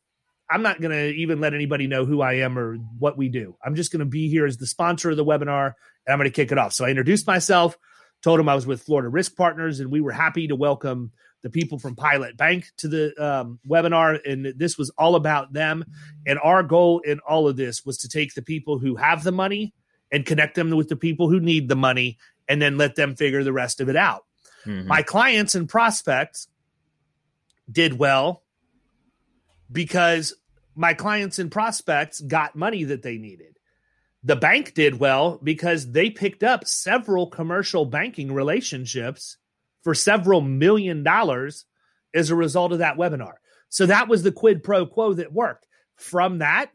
I'm not going to even let anybody know who I am or what we do. I'm just going to be here as the sponsor of the webinar and I'm going to kick it off. So I introduced myself, told him I was with Florida Risk Partners, and we were happy to welcome the people from Pilot Bank to the um, webinar. And this was all about them. And our goal in all of this was to take the people who have the money and connect them with the people who need the money and then let them figure the rest of it out. Mm-hmm. My clients and prospects did well because my clients and prospects got money that they needed. The bank did well because they picked up several commercial banking relationships for several million dollars as a result of that webinar. So that was the quid pro quo that worked. From that,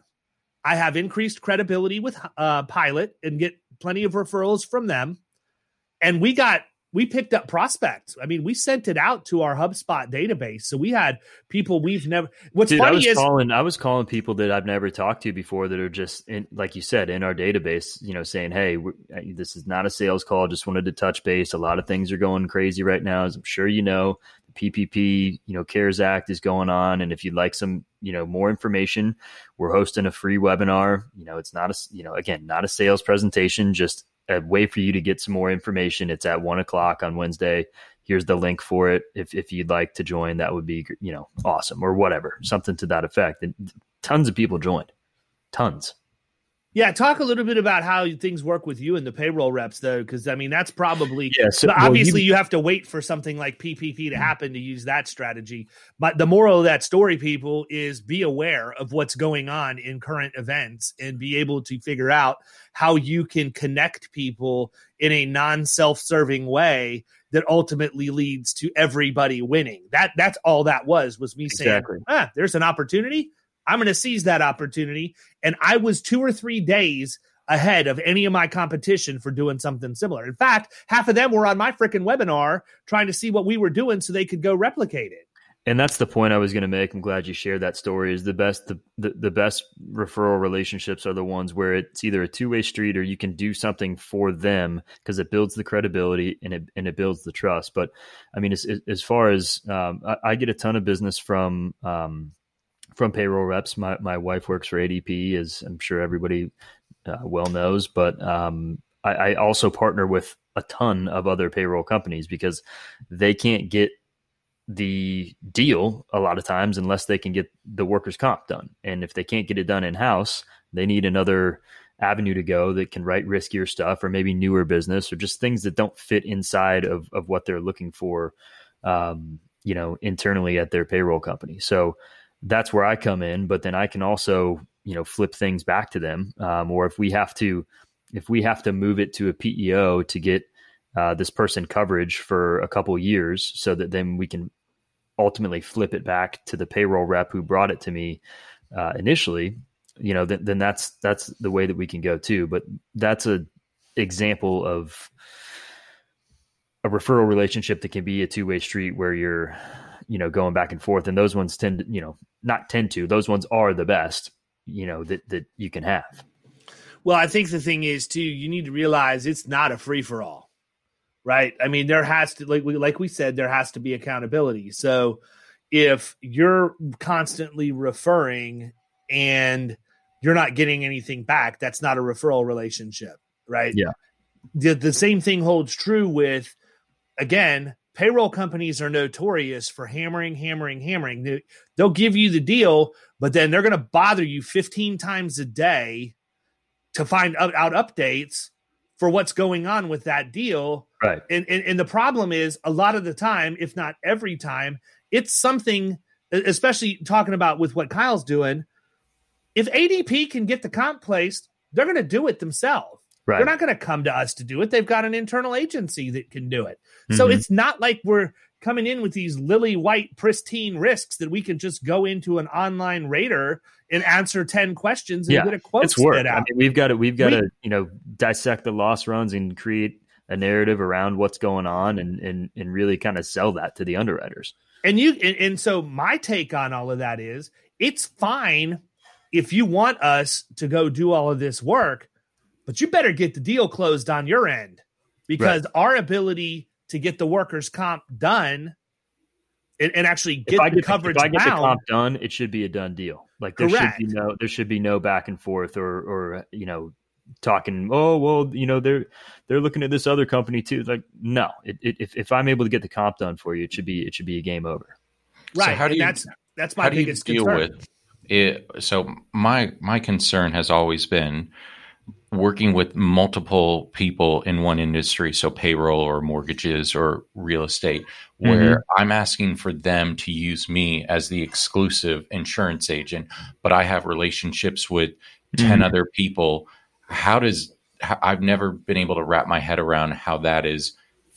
I have increased credibility with uh, Pilot and get plenty of referrals from them. And we got we picked up prospects. I mean, we sent it out to our HubSpot database. So we had people we've never. What's Dude, funny I was is calling. I was calling people that I've never talked to before that are just in, like you said, in our database. You know, saying, "Hey, uh, this is not a sales call. Just wanted to touch base. A lot of things are going crazy right now, as I'm sure you know. The PPP, you know, CARES Act is going on, and if you'd like some, you know, more information, we're hosting a free webinar. You know, it's not a, you know, again, not a sales presentation, just a way for you to get some more information. It's at one o'clock on Wednesday. Here's the link for it. If if you'd like to join, that would be you know awesome or whatever, something to that effect. And tons of people joined, tons. Yeah, talk a little bit about how things work with you and the payroll reps, though, because I mean that's probably yeah. So, obviously well, you, you, have to wait for something like PPP to mm-hmm. happen to use that strategy. But the moral of that story, people, is be aware of what's going on in current events and be able to figure out how you can connect people in a non-self-serving way that ultimately leads to everybody winning. That that's all that was was me exactly. saying, ah, there's an opportunity I'm going to seize that opportunity. And I was two or three days ahead of any of my competition for doing something similar. In fact, half of them were on my freaking webinar trying to see what we were doing so they could go replicate it. And that's the point I was going to make. I'm glad you shared that story. Is the best the, the, the best referral relationships are the ones where it's either a two way street or you can do something for them because it builds the credibility and it and it builds the trust. But I mean, as as far as um, I, I, get a ton of business from um, from payroll reps. My my wife works for ADP, as I'm sure everybody uh, well knows. But um, I, I, also partner with a ton of other payroll companies because they can't get the deal a lot of times unless they can get the workers' comp done. And if they can't get it done in house, they need another avenue to go that can write riskier stuff or maybe newer business or just things that don't fit inside of, of what they're looking for um, you know internally at their payroll company so that's where I come in. But then I can also, you know, flip things back to them. Um, or if we have to, if we have to move it to a PEO to get uh, this person coverage for a couple years, so that then we can ultimately flip it back to the payroll rep who brought it to me uh, initially. You know, then, then that's that's the way that we can go too. But that's a example of a referral relationship that can be a two way street where you're you know going back and forth and those ones tend to you know not tend to. Those ones are the best you know that that you can have. Well i think the thing is too you need to realize it's not a free for all right? I mean there has to like we like we said there has to be accountability. So if you're constantly referring and you're not getting anything back that's not a referral relationship right? Yeah. The, the same thing holds true with again payroll companies are notorious for hammering, hammering, hammering. They'll give you the deal, but then they're going to bother you 15 times a day to find out updates for what's going on with that deal. Right. And, and, and the problem is a lot of the time, if not every time, it's something, especially talking about with what Kyle's doing. If ADP can get the comp placed, they're going to do it themselves. Right. They're not going to come to us to do it. They've got an internal agency that can do it. Mm-hmm. So it's not like we're coming in with these lily white pristine risks that we can just go into an online rater and answer 10 questions and yeah, get a quote it's work. I mean, we've got to we've got we, to, you know, dissect the loss runs and create a narrative around what's going on and and and really kind of sell that to the underwriters. And you and, and so my take on all of that is it's fine if you want us to go do all of this work but you better get the deal closed on your end because right. our ability to get the workers' comp done and, and actually get if I the get, coverage if I get the comp done, it should be a done deal. Like there Correct. should be no there should be no back and forth or or you know talking. Oh well, you know they're they're looking at this other company too. Like no, it, it, if if I'm able to get the comp done for you, it should be it should be a game over. right? So how do and you- that's that's my how do you biggest deal concern. with it so my my concern has always been working with multiple people in one industry so payroll or mortgages or real estate where i'm asking for them to use me as the exclusive insurance agent but i have relationships with 10 Mhm. other people how does i've never been able to wrap my head around how that is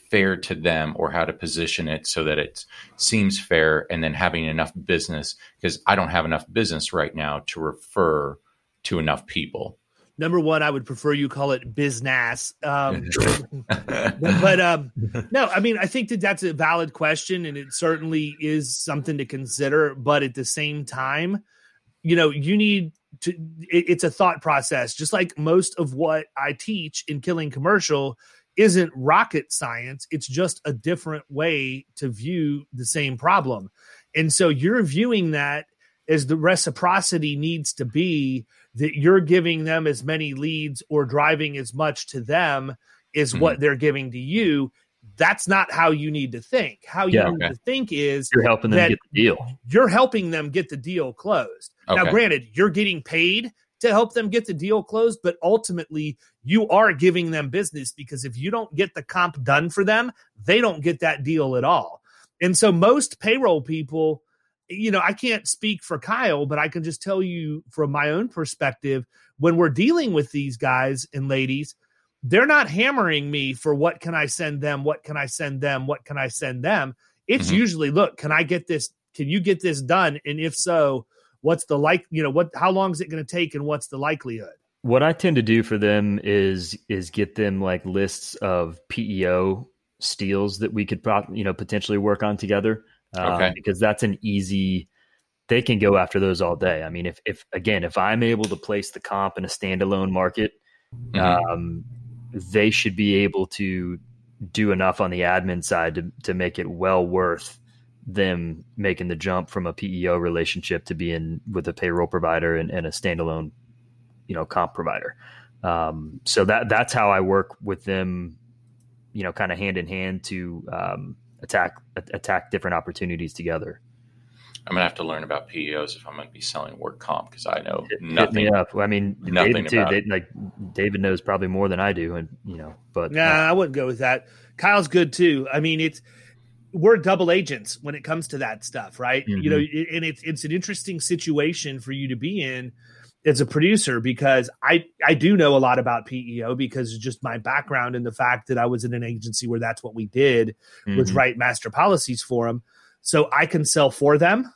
fair to them or how to position it so that it seems fair and then having enough business because I don't have enough business right now to refer to enough people. Number one, I would prefer you call it business. Um, but, but um, no, I mean, I think that that's a valid question, and it certainly is something to consider. But at the same time, you know, you need to. It, it's a thought process, just like most of what I teach in Killing Commercial isn't rocket science. It's just a different way to view the same problem, and so you're viewing that as the reciprocity needs to be that you're giving them as many leads or driving as much to them is Mhm. what they're giving to you. That's not how you need to think. How you Yeah, need okay. to think is You're helping them get the deal. you're helping them get the deal closed. Now, granted, you're getting paid to help them get the deal closed, but ultimately you are giving them business because if you don't get the comp done for them, they don't get that deal at all. And so most payroll people, you know, I can't speak for Kyle, but I can just tell you from my own perspective when we're dealing with these guys and ladies, they're not hammering me for what can I send them, what can I send them, what can I send them. It's Mhm. usually, look, can I get this? Can you get this done? And if so, what's the like? You know, what? How long is it going to take, and what's the likelihood? What I tend to do for them is is get them like lists of PEO steals that we could you know potentially work on together. Um, Okay. because that's an easy. They can go after those all day. I mean, if if again, if I'm able to place the comp in a standalone market, Mhm. um, they should be able to do enough on the admin side to to make it well worth them making the jump from a PEO relationship to being with a payroll provider and, and a standalone, you know, comp provider. Um, so that that's how I work with them, you know, kind of hand in hand to um, attack attack different opportunities together. I'm gonna have to learn about PEOs if I'm gonna be selling work comp because I know Hit- hit nothing. me up. I mean, nothing David too. about They, like David knows probably more than I do, and you know, but Nah, uh, I wouldn't go with that. Kyle's good too. I mean, it's we're double agents when it comes to that stuff, right? You know, and it's it's an interesting situation for you to be in as a producer because I I do know a lot about PEO because just my background and the fact that I was in an agency where that's what we did was mhm. write master policies for them. So I can sell for them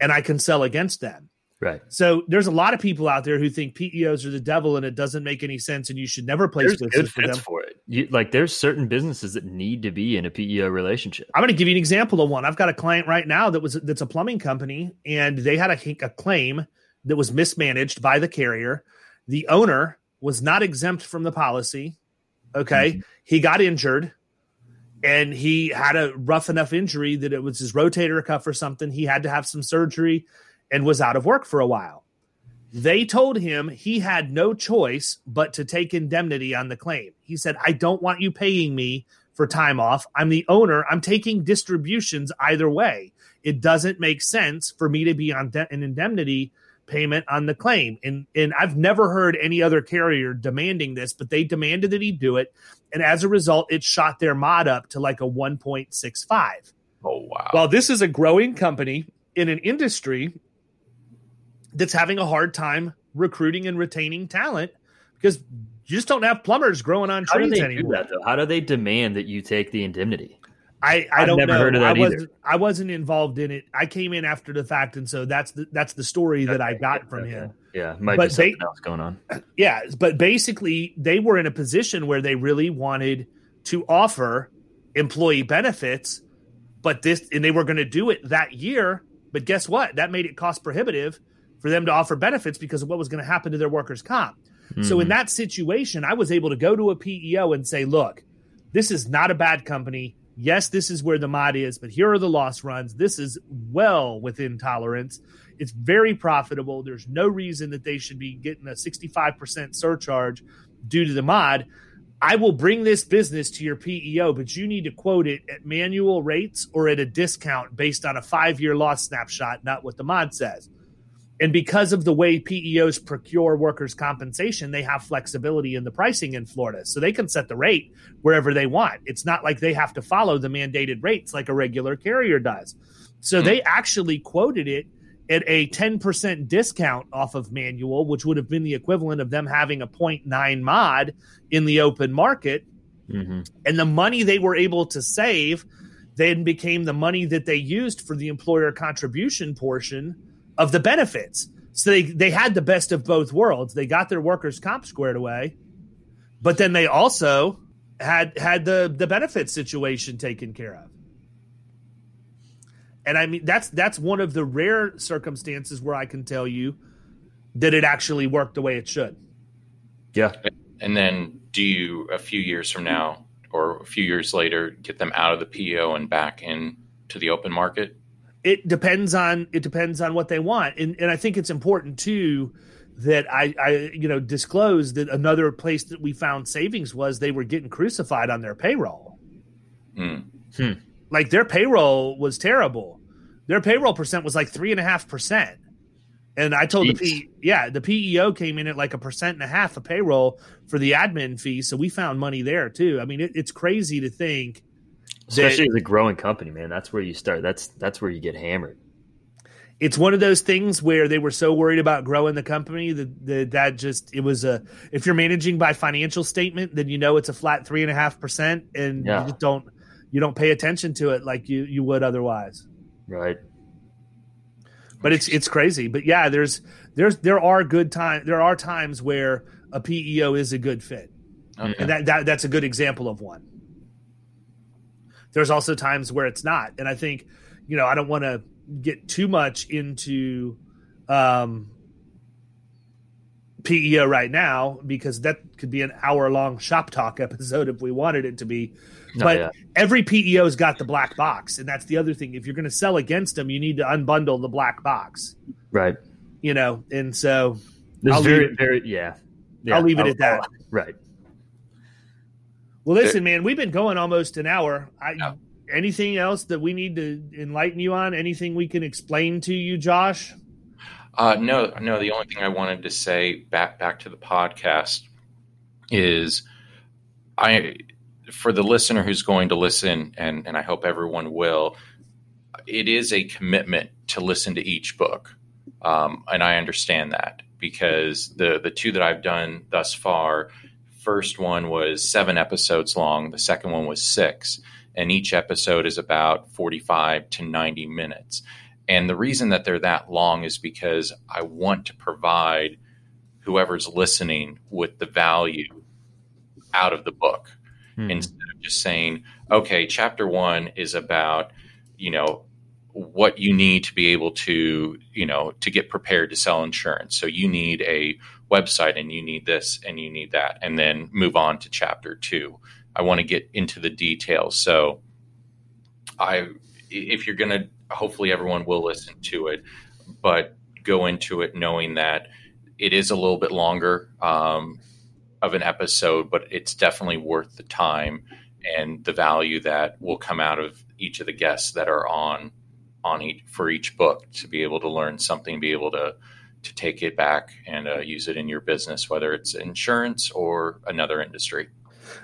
and I can sell against them. right. So there's a lot of people out there who think PEOs are the devil and it doesn't make any sense and you should never place There's good business for them. for it. You, like, there's certain businesses that need to be in a PEO relationship. I'm going to give you an example of one. I've got a client right now that was that's a plumbing company, and they had a, a claim that was mismanaged by the carrier. The owner was not exempt from the policy. Okay, mm-hmm. he got injured, and he had a rough enough injury that it was his rotator cuff or something. He had to have some surgery, and was out of work for a while. They told him he had no choice but to take indemnity on the claim. He said, "I don't want you paying me." for time off. I'm the owner. I'm taking distributions either way. It doesn't make sense for me to be on de- an indemnity payment on the claim. And and I've never heard any other carrier demanding this, but they demanded that he do it. And as a result, it shot their mod up to like a 1.65. Oh wow! Well, this is a growing company in an industry that's having a hard time recruiting and retaining talent because you just don't have plumbers growing on How do trees they anymore. do that though? How do they demand that you take the indemnity? I, I I've don't never know. heard of that I wasn't I wasn't involved in it. I came in after the fact, and so that's the that's the story that I got from him. Yeah, might But be something they- else going on. Yeah, but basically they were in a position where they really wanted to offer employee benefits, but this and they were going to do it that year. But guess what? That made it cost prohibitive for them to offer benefits because of what was going to happen to their workers' comp. So in Mhm. that situation, I was able to go to a PEO and say, look, this is not a bad company. Yes, this is where the mod is, but here are the loss runs. This is well within tolerance. It's very profitable. There's no reason that they should be getting a 65% surcharge due to the mod. I will bring this business to your PEO, but you need to quote it at manual rates or at a discount based on a five year loss snapshot, not what the mod says. And because of the way PEOs procure workers' compensation, they have flexibility in the pricing in Florida. So they can set the rate wherever they want. It's not like they have to follow the mandated rates like a regular carrier does. So mm-hmm. they actually quoted it at a 10% discount off of manual, which would have been the equivalent of them having a 0.9 mod in the open market. Mm-hmm. And the money they were able to save then became the money that they used for the employer contribution portion of the benefits. So they, they had the best of both worlds. They got their workers' comp squared away, but then they also had had the the benefit situation taken care of. And I mean that's that's one of the rare circumstances where I can tell you that it actually worked the way it should. Yeah. And then do you a few years from now or a few years later get them out of the PEO and back in to the open market? It depends on it depends on what they want, and and I think it's important too that I, I you know disclosed that another place that we found savings was they were getting crucified on their payroll. Mm. Hmm. Like their payroll was terrible. Their payroll percent was like three and a half percent. And I told Jeez. the P, yeah, the PEO came in at like a percent and a half of payroll for the admin fee, so we found money there too. I mean, it, it's crazy to think especially that, as a growing company, man. That's where you start. That's that's where you get hammered. It's one of those things where they were so worried about growing the company that, that that just it was a. If you're managing by financial statement, then you know it's a flat three and a half percent, and yeah. you just don't you don't pay attention to it like you you would otherwise. Right. But it's it's crazy. But yeah, there's there's there are good time there are times where a PEO is a good fit. Oh, okay. And that, that that's a good example of one there's also times where it's not. And I think, you know, I don't want to get too much into um, PEO right now because that could be an hour long shop talk episode if we wanted it to be. No, but yeah. every PEO's got the black box, and that's the other thing. If you're going to sell against them, you need to unbundle the black box, right? You know, and so I'll very, very, yeah. yeah. I'll leave it I'll, at that. I'll, right. Well, listen, man, we've been going almost an hour. I, yeah. Anything else that we need to enlighten you on? Anything we can explain to you, Josh? Uh, no, no. The only thing I wanted to say back back to the podcast is, I for the listener who's going to listen, and and I hope everyone will. It is a commitment to listen to each book, um, and I understand that because the the two that I've done thus far first one was seven episodes long, the second one was six, and each episode is about 45 to 90 minutes. And the reason that they're that long is because I want to provide whoever's listening with the value out of the book hmm. instead of just saying, okay, chapter one is about, you know, what you need to be able to, you know, to get prepared to sell insurance. So you need a website and you need this and you need that, and then move on to chapter two. I want to get into the details. So I, if you're going to, hopefully everyone will listen to it, but go into it knowing that it is a little bit longer um, of an episode, but it's definitely worth the time and the value that will come out of each of the guests that are on on each for each book to be able to learn something, be able to to take it back and uh, use it in your business, whether it's insurance or another industry.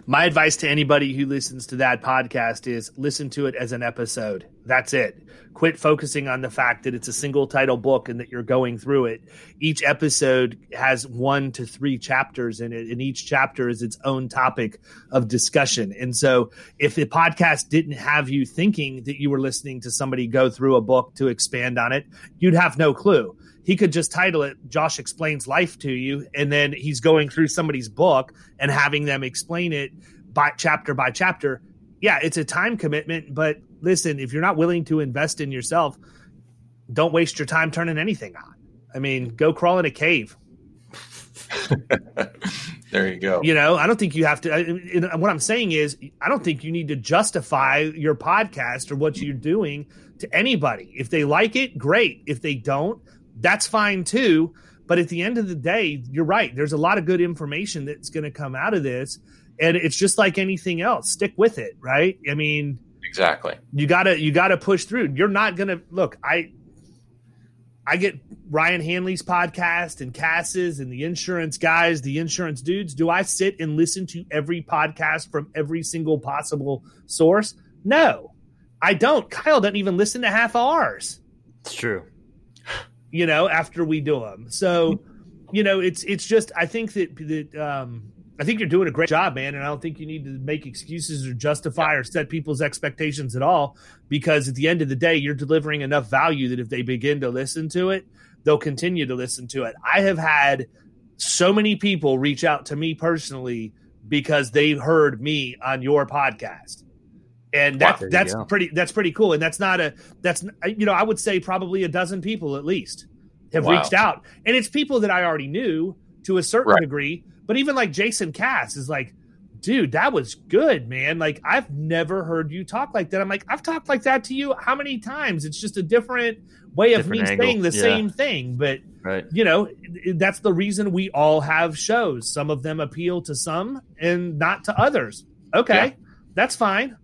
My advice to anybody who listens to that podcast is listen to it as an episode. That's it. Quit focusing on the fact that it's a single title book and that you're going through it. Each episode has one to three chapters in it, and each chapter is its own topic of discussion. And so, if the podcast didn't have you thinking that you were listening to somebody go through a book to expand on it, you'd have no clue he could just title it Josh explains life to you and then he's going through somebody's book and having them explain it by chapter by chapter. Yeah, it's a time commitment, but listen, if you're not willing to invest in yourself, don't waste your time turning anything on. I mean, go crawl in a cave. There you go. You know, I don't think you have to. I, what I'm saying is, I don't think you need to justify your podcast or what you're doing to anybody. If they like it, great. If they don't, that's fine too. But at the end of the day, you're right. There's a lot of good information that's going to come out of this. And it's just like anything else. Stick with it, right? I mean, exactly. You gotta you gotta push through. You're not gonna look. I I get Ryan Hanley's podcast and Cass's and the insurance guys, the insurance dudes. Do I sit and listen to every podcast from every single possible source? No, I don't. Kyle doesn't even listen to half ours. It's true. You know, after we do them, so you know, it's it's just I think that that um, I think you're doing a great job, man, and I don't think you need to make excuses or justify or set people's expectations at all because at the end of the day, you're delivering enough value that if they begin to listen to it, they'll continue to listen to it. I have had so many people reach out to me personally because they heard me on your podcast. And that, wow, that's pretty that's pretty cool and that's not a that's you know I would say probably a dozen people at least have wow. reached out and it's people that I already knew to a certain right. degree but even like Jason Cass is like, dude, that was good, man. Like I've never heard you talk like that. I'm like, I've talked like that to you how many times? It's just a different way of me angle. saying the yeah. same thing. But right. you know, that's the reason we all have shows. Some of them appeal to some and not to others. Okay, yeah. that's fine.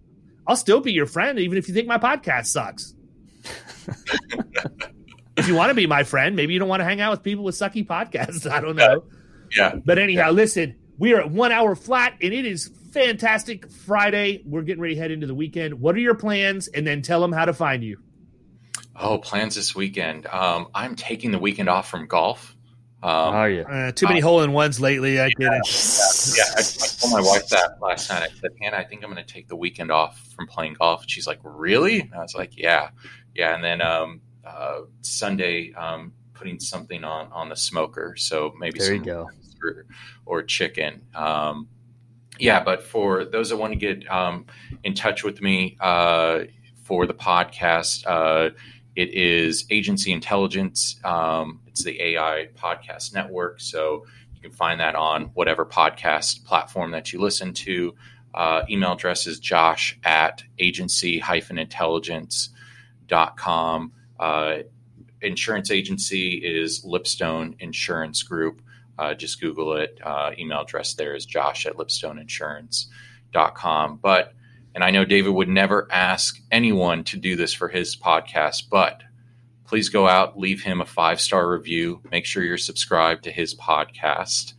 I'll still be your friend, even if you think my podcast sucks. if you want to be my friend, maybe you don't want to hang out with people with sucky podcasts. I don't know. Yeah. But anyhow, yeah. listen, we are at one hour flat, and it is fantastic Friday. We're getting ready to head into the weekend. What are your plans? And then tell them how to find you. Oh, plans this weekend. Um, I'm taking the weekend off from golf. Um, are you? Uh, too many uh, hole in ones lately. I get yeah, it. Yeah, yeah. I, I, told my wife that last night. I said, Hannah, I think I'm going to take the weekend off from playing golf. she's like, Really? And I was like, Yeah, yeah. And then um, uh, Sunday, um, putting something on on the smoker. So maybe there some or, or, chicken. Um, yeah, but for those that want to get um, in touch with me uh, for the podcast, uh, it is Agency Intelligence. Um, it's the AI podcast network. So you can find that on whatever podcast platform that you listen to. Uh, email address is josh at agency-intelligence.com. Uh, insurance agency is Lipstone Insurance Group. Uh, just Google it. Uh, email address there is josh at lipstoneinsurance.com. But, and I know David would never ask anyone to do this for his podcast, but please go out, leave him a five star review. Make sure you're subscribed to his podcast.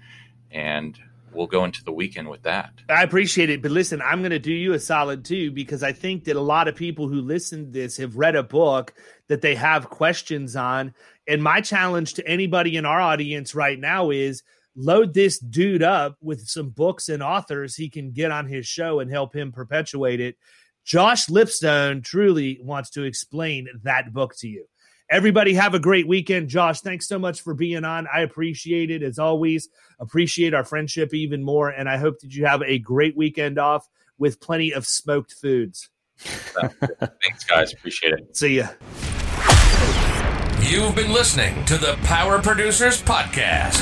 And we'll go into the weekend with that. I appreciate it. But listen, I'm going to do you a solid too, because I think that a lot of people who listen to this have read a book that they have questions on. And my challenge to anybody in our audience right now is load this dude up with some books and authors he can get on his show and help him perpetuate it. Josh Lipstone truly wants to explain that book to you. Everybody have a great weekend. Josh, thanks so much for being on. I appreciate it as always. Appreciate our friendship even more. And I hope that you have a great weekend off with plenty of smoked foods. Thanks, guys. Appreciate it. See ya. You've been listening to the Power Producers Podcast.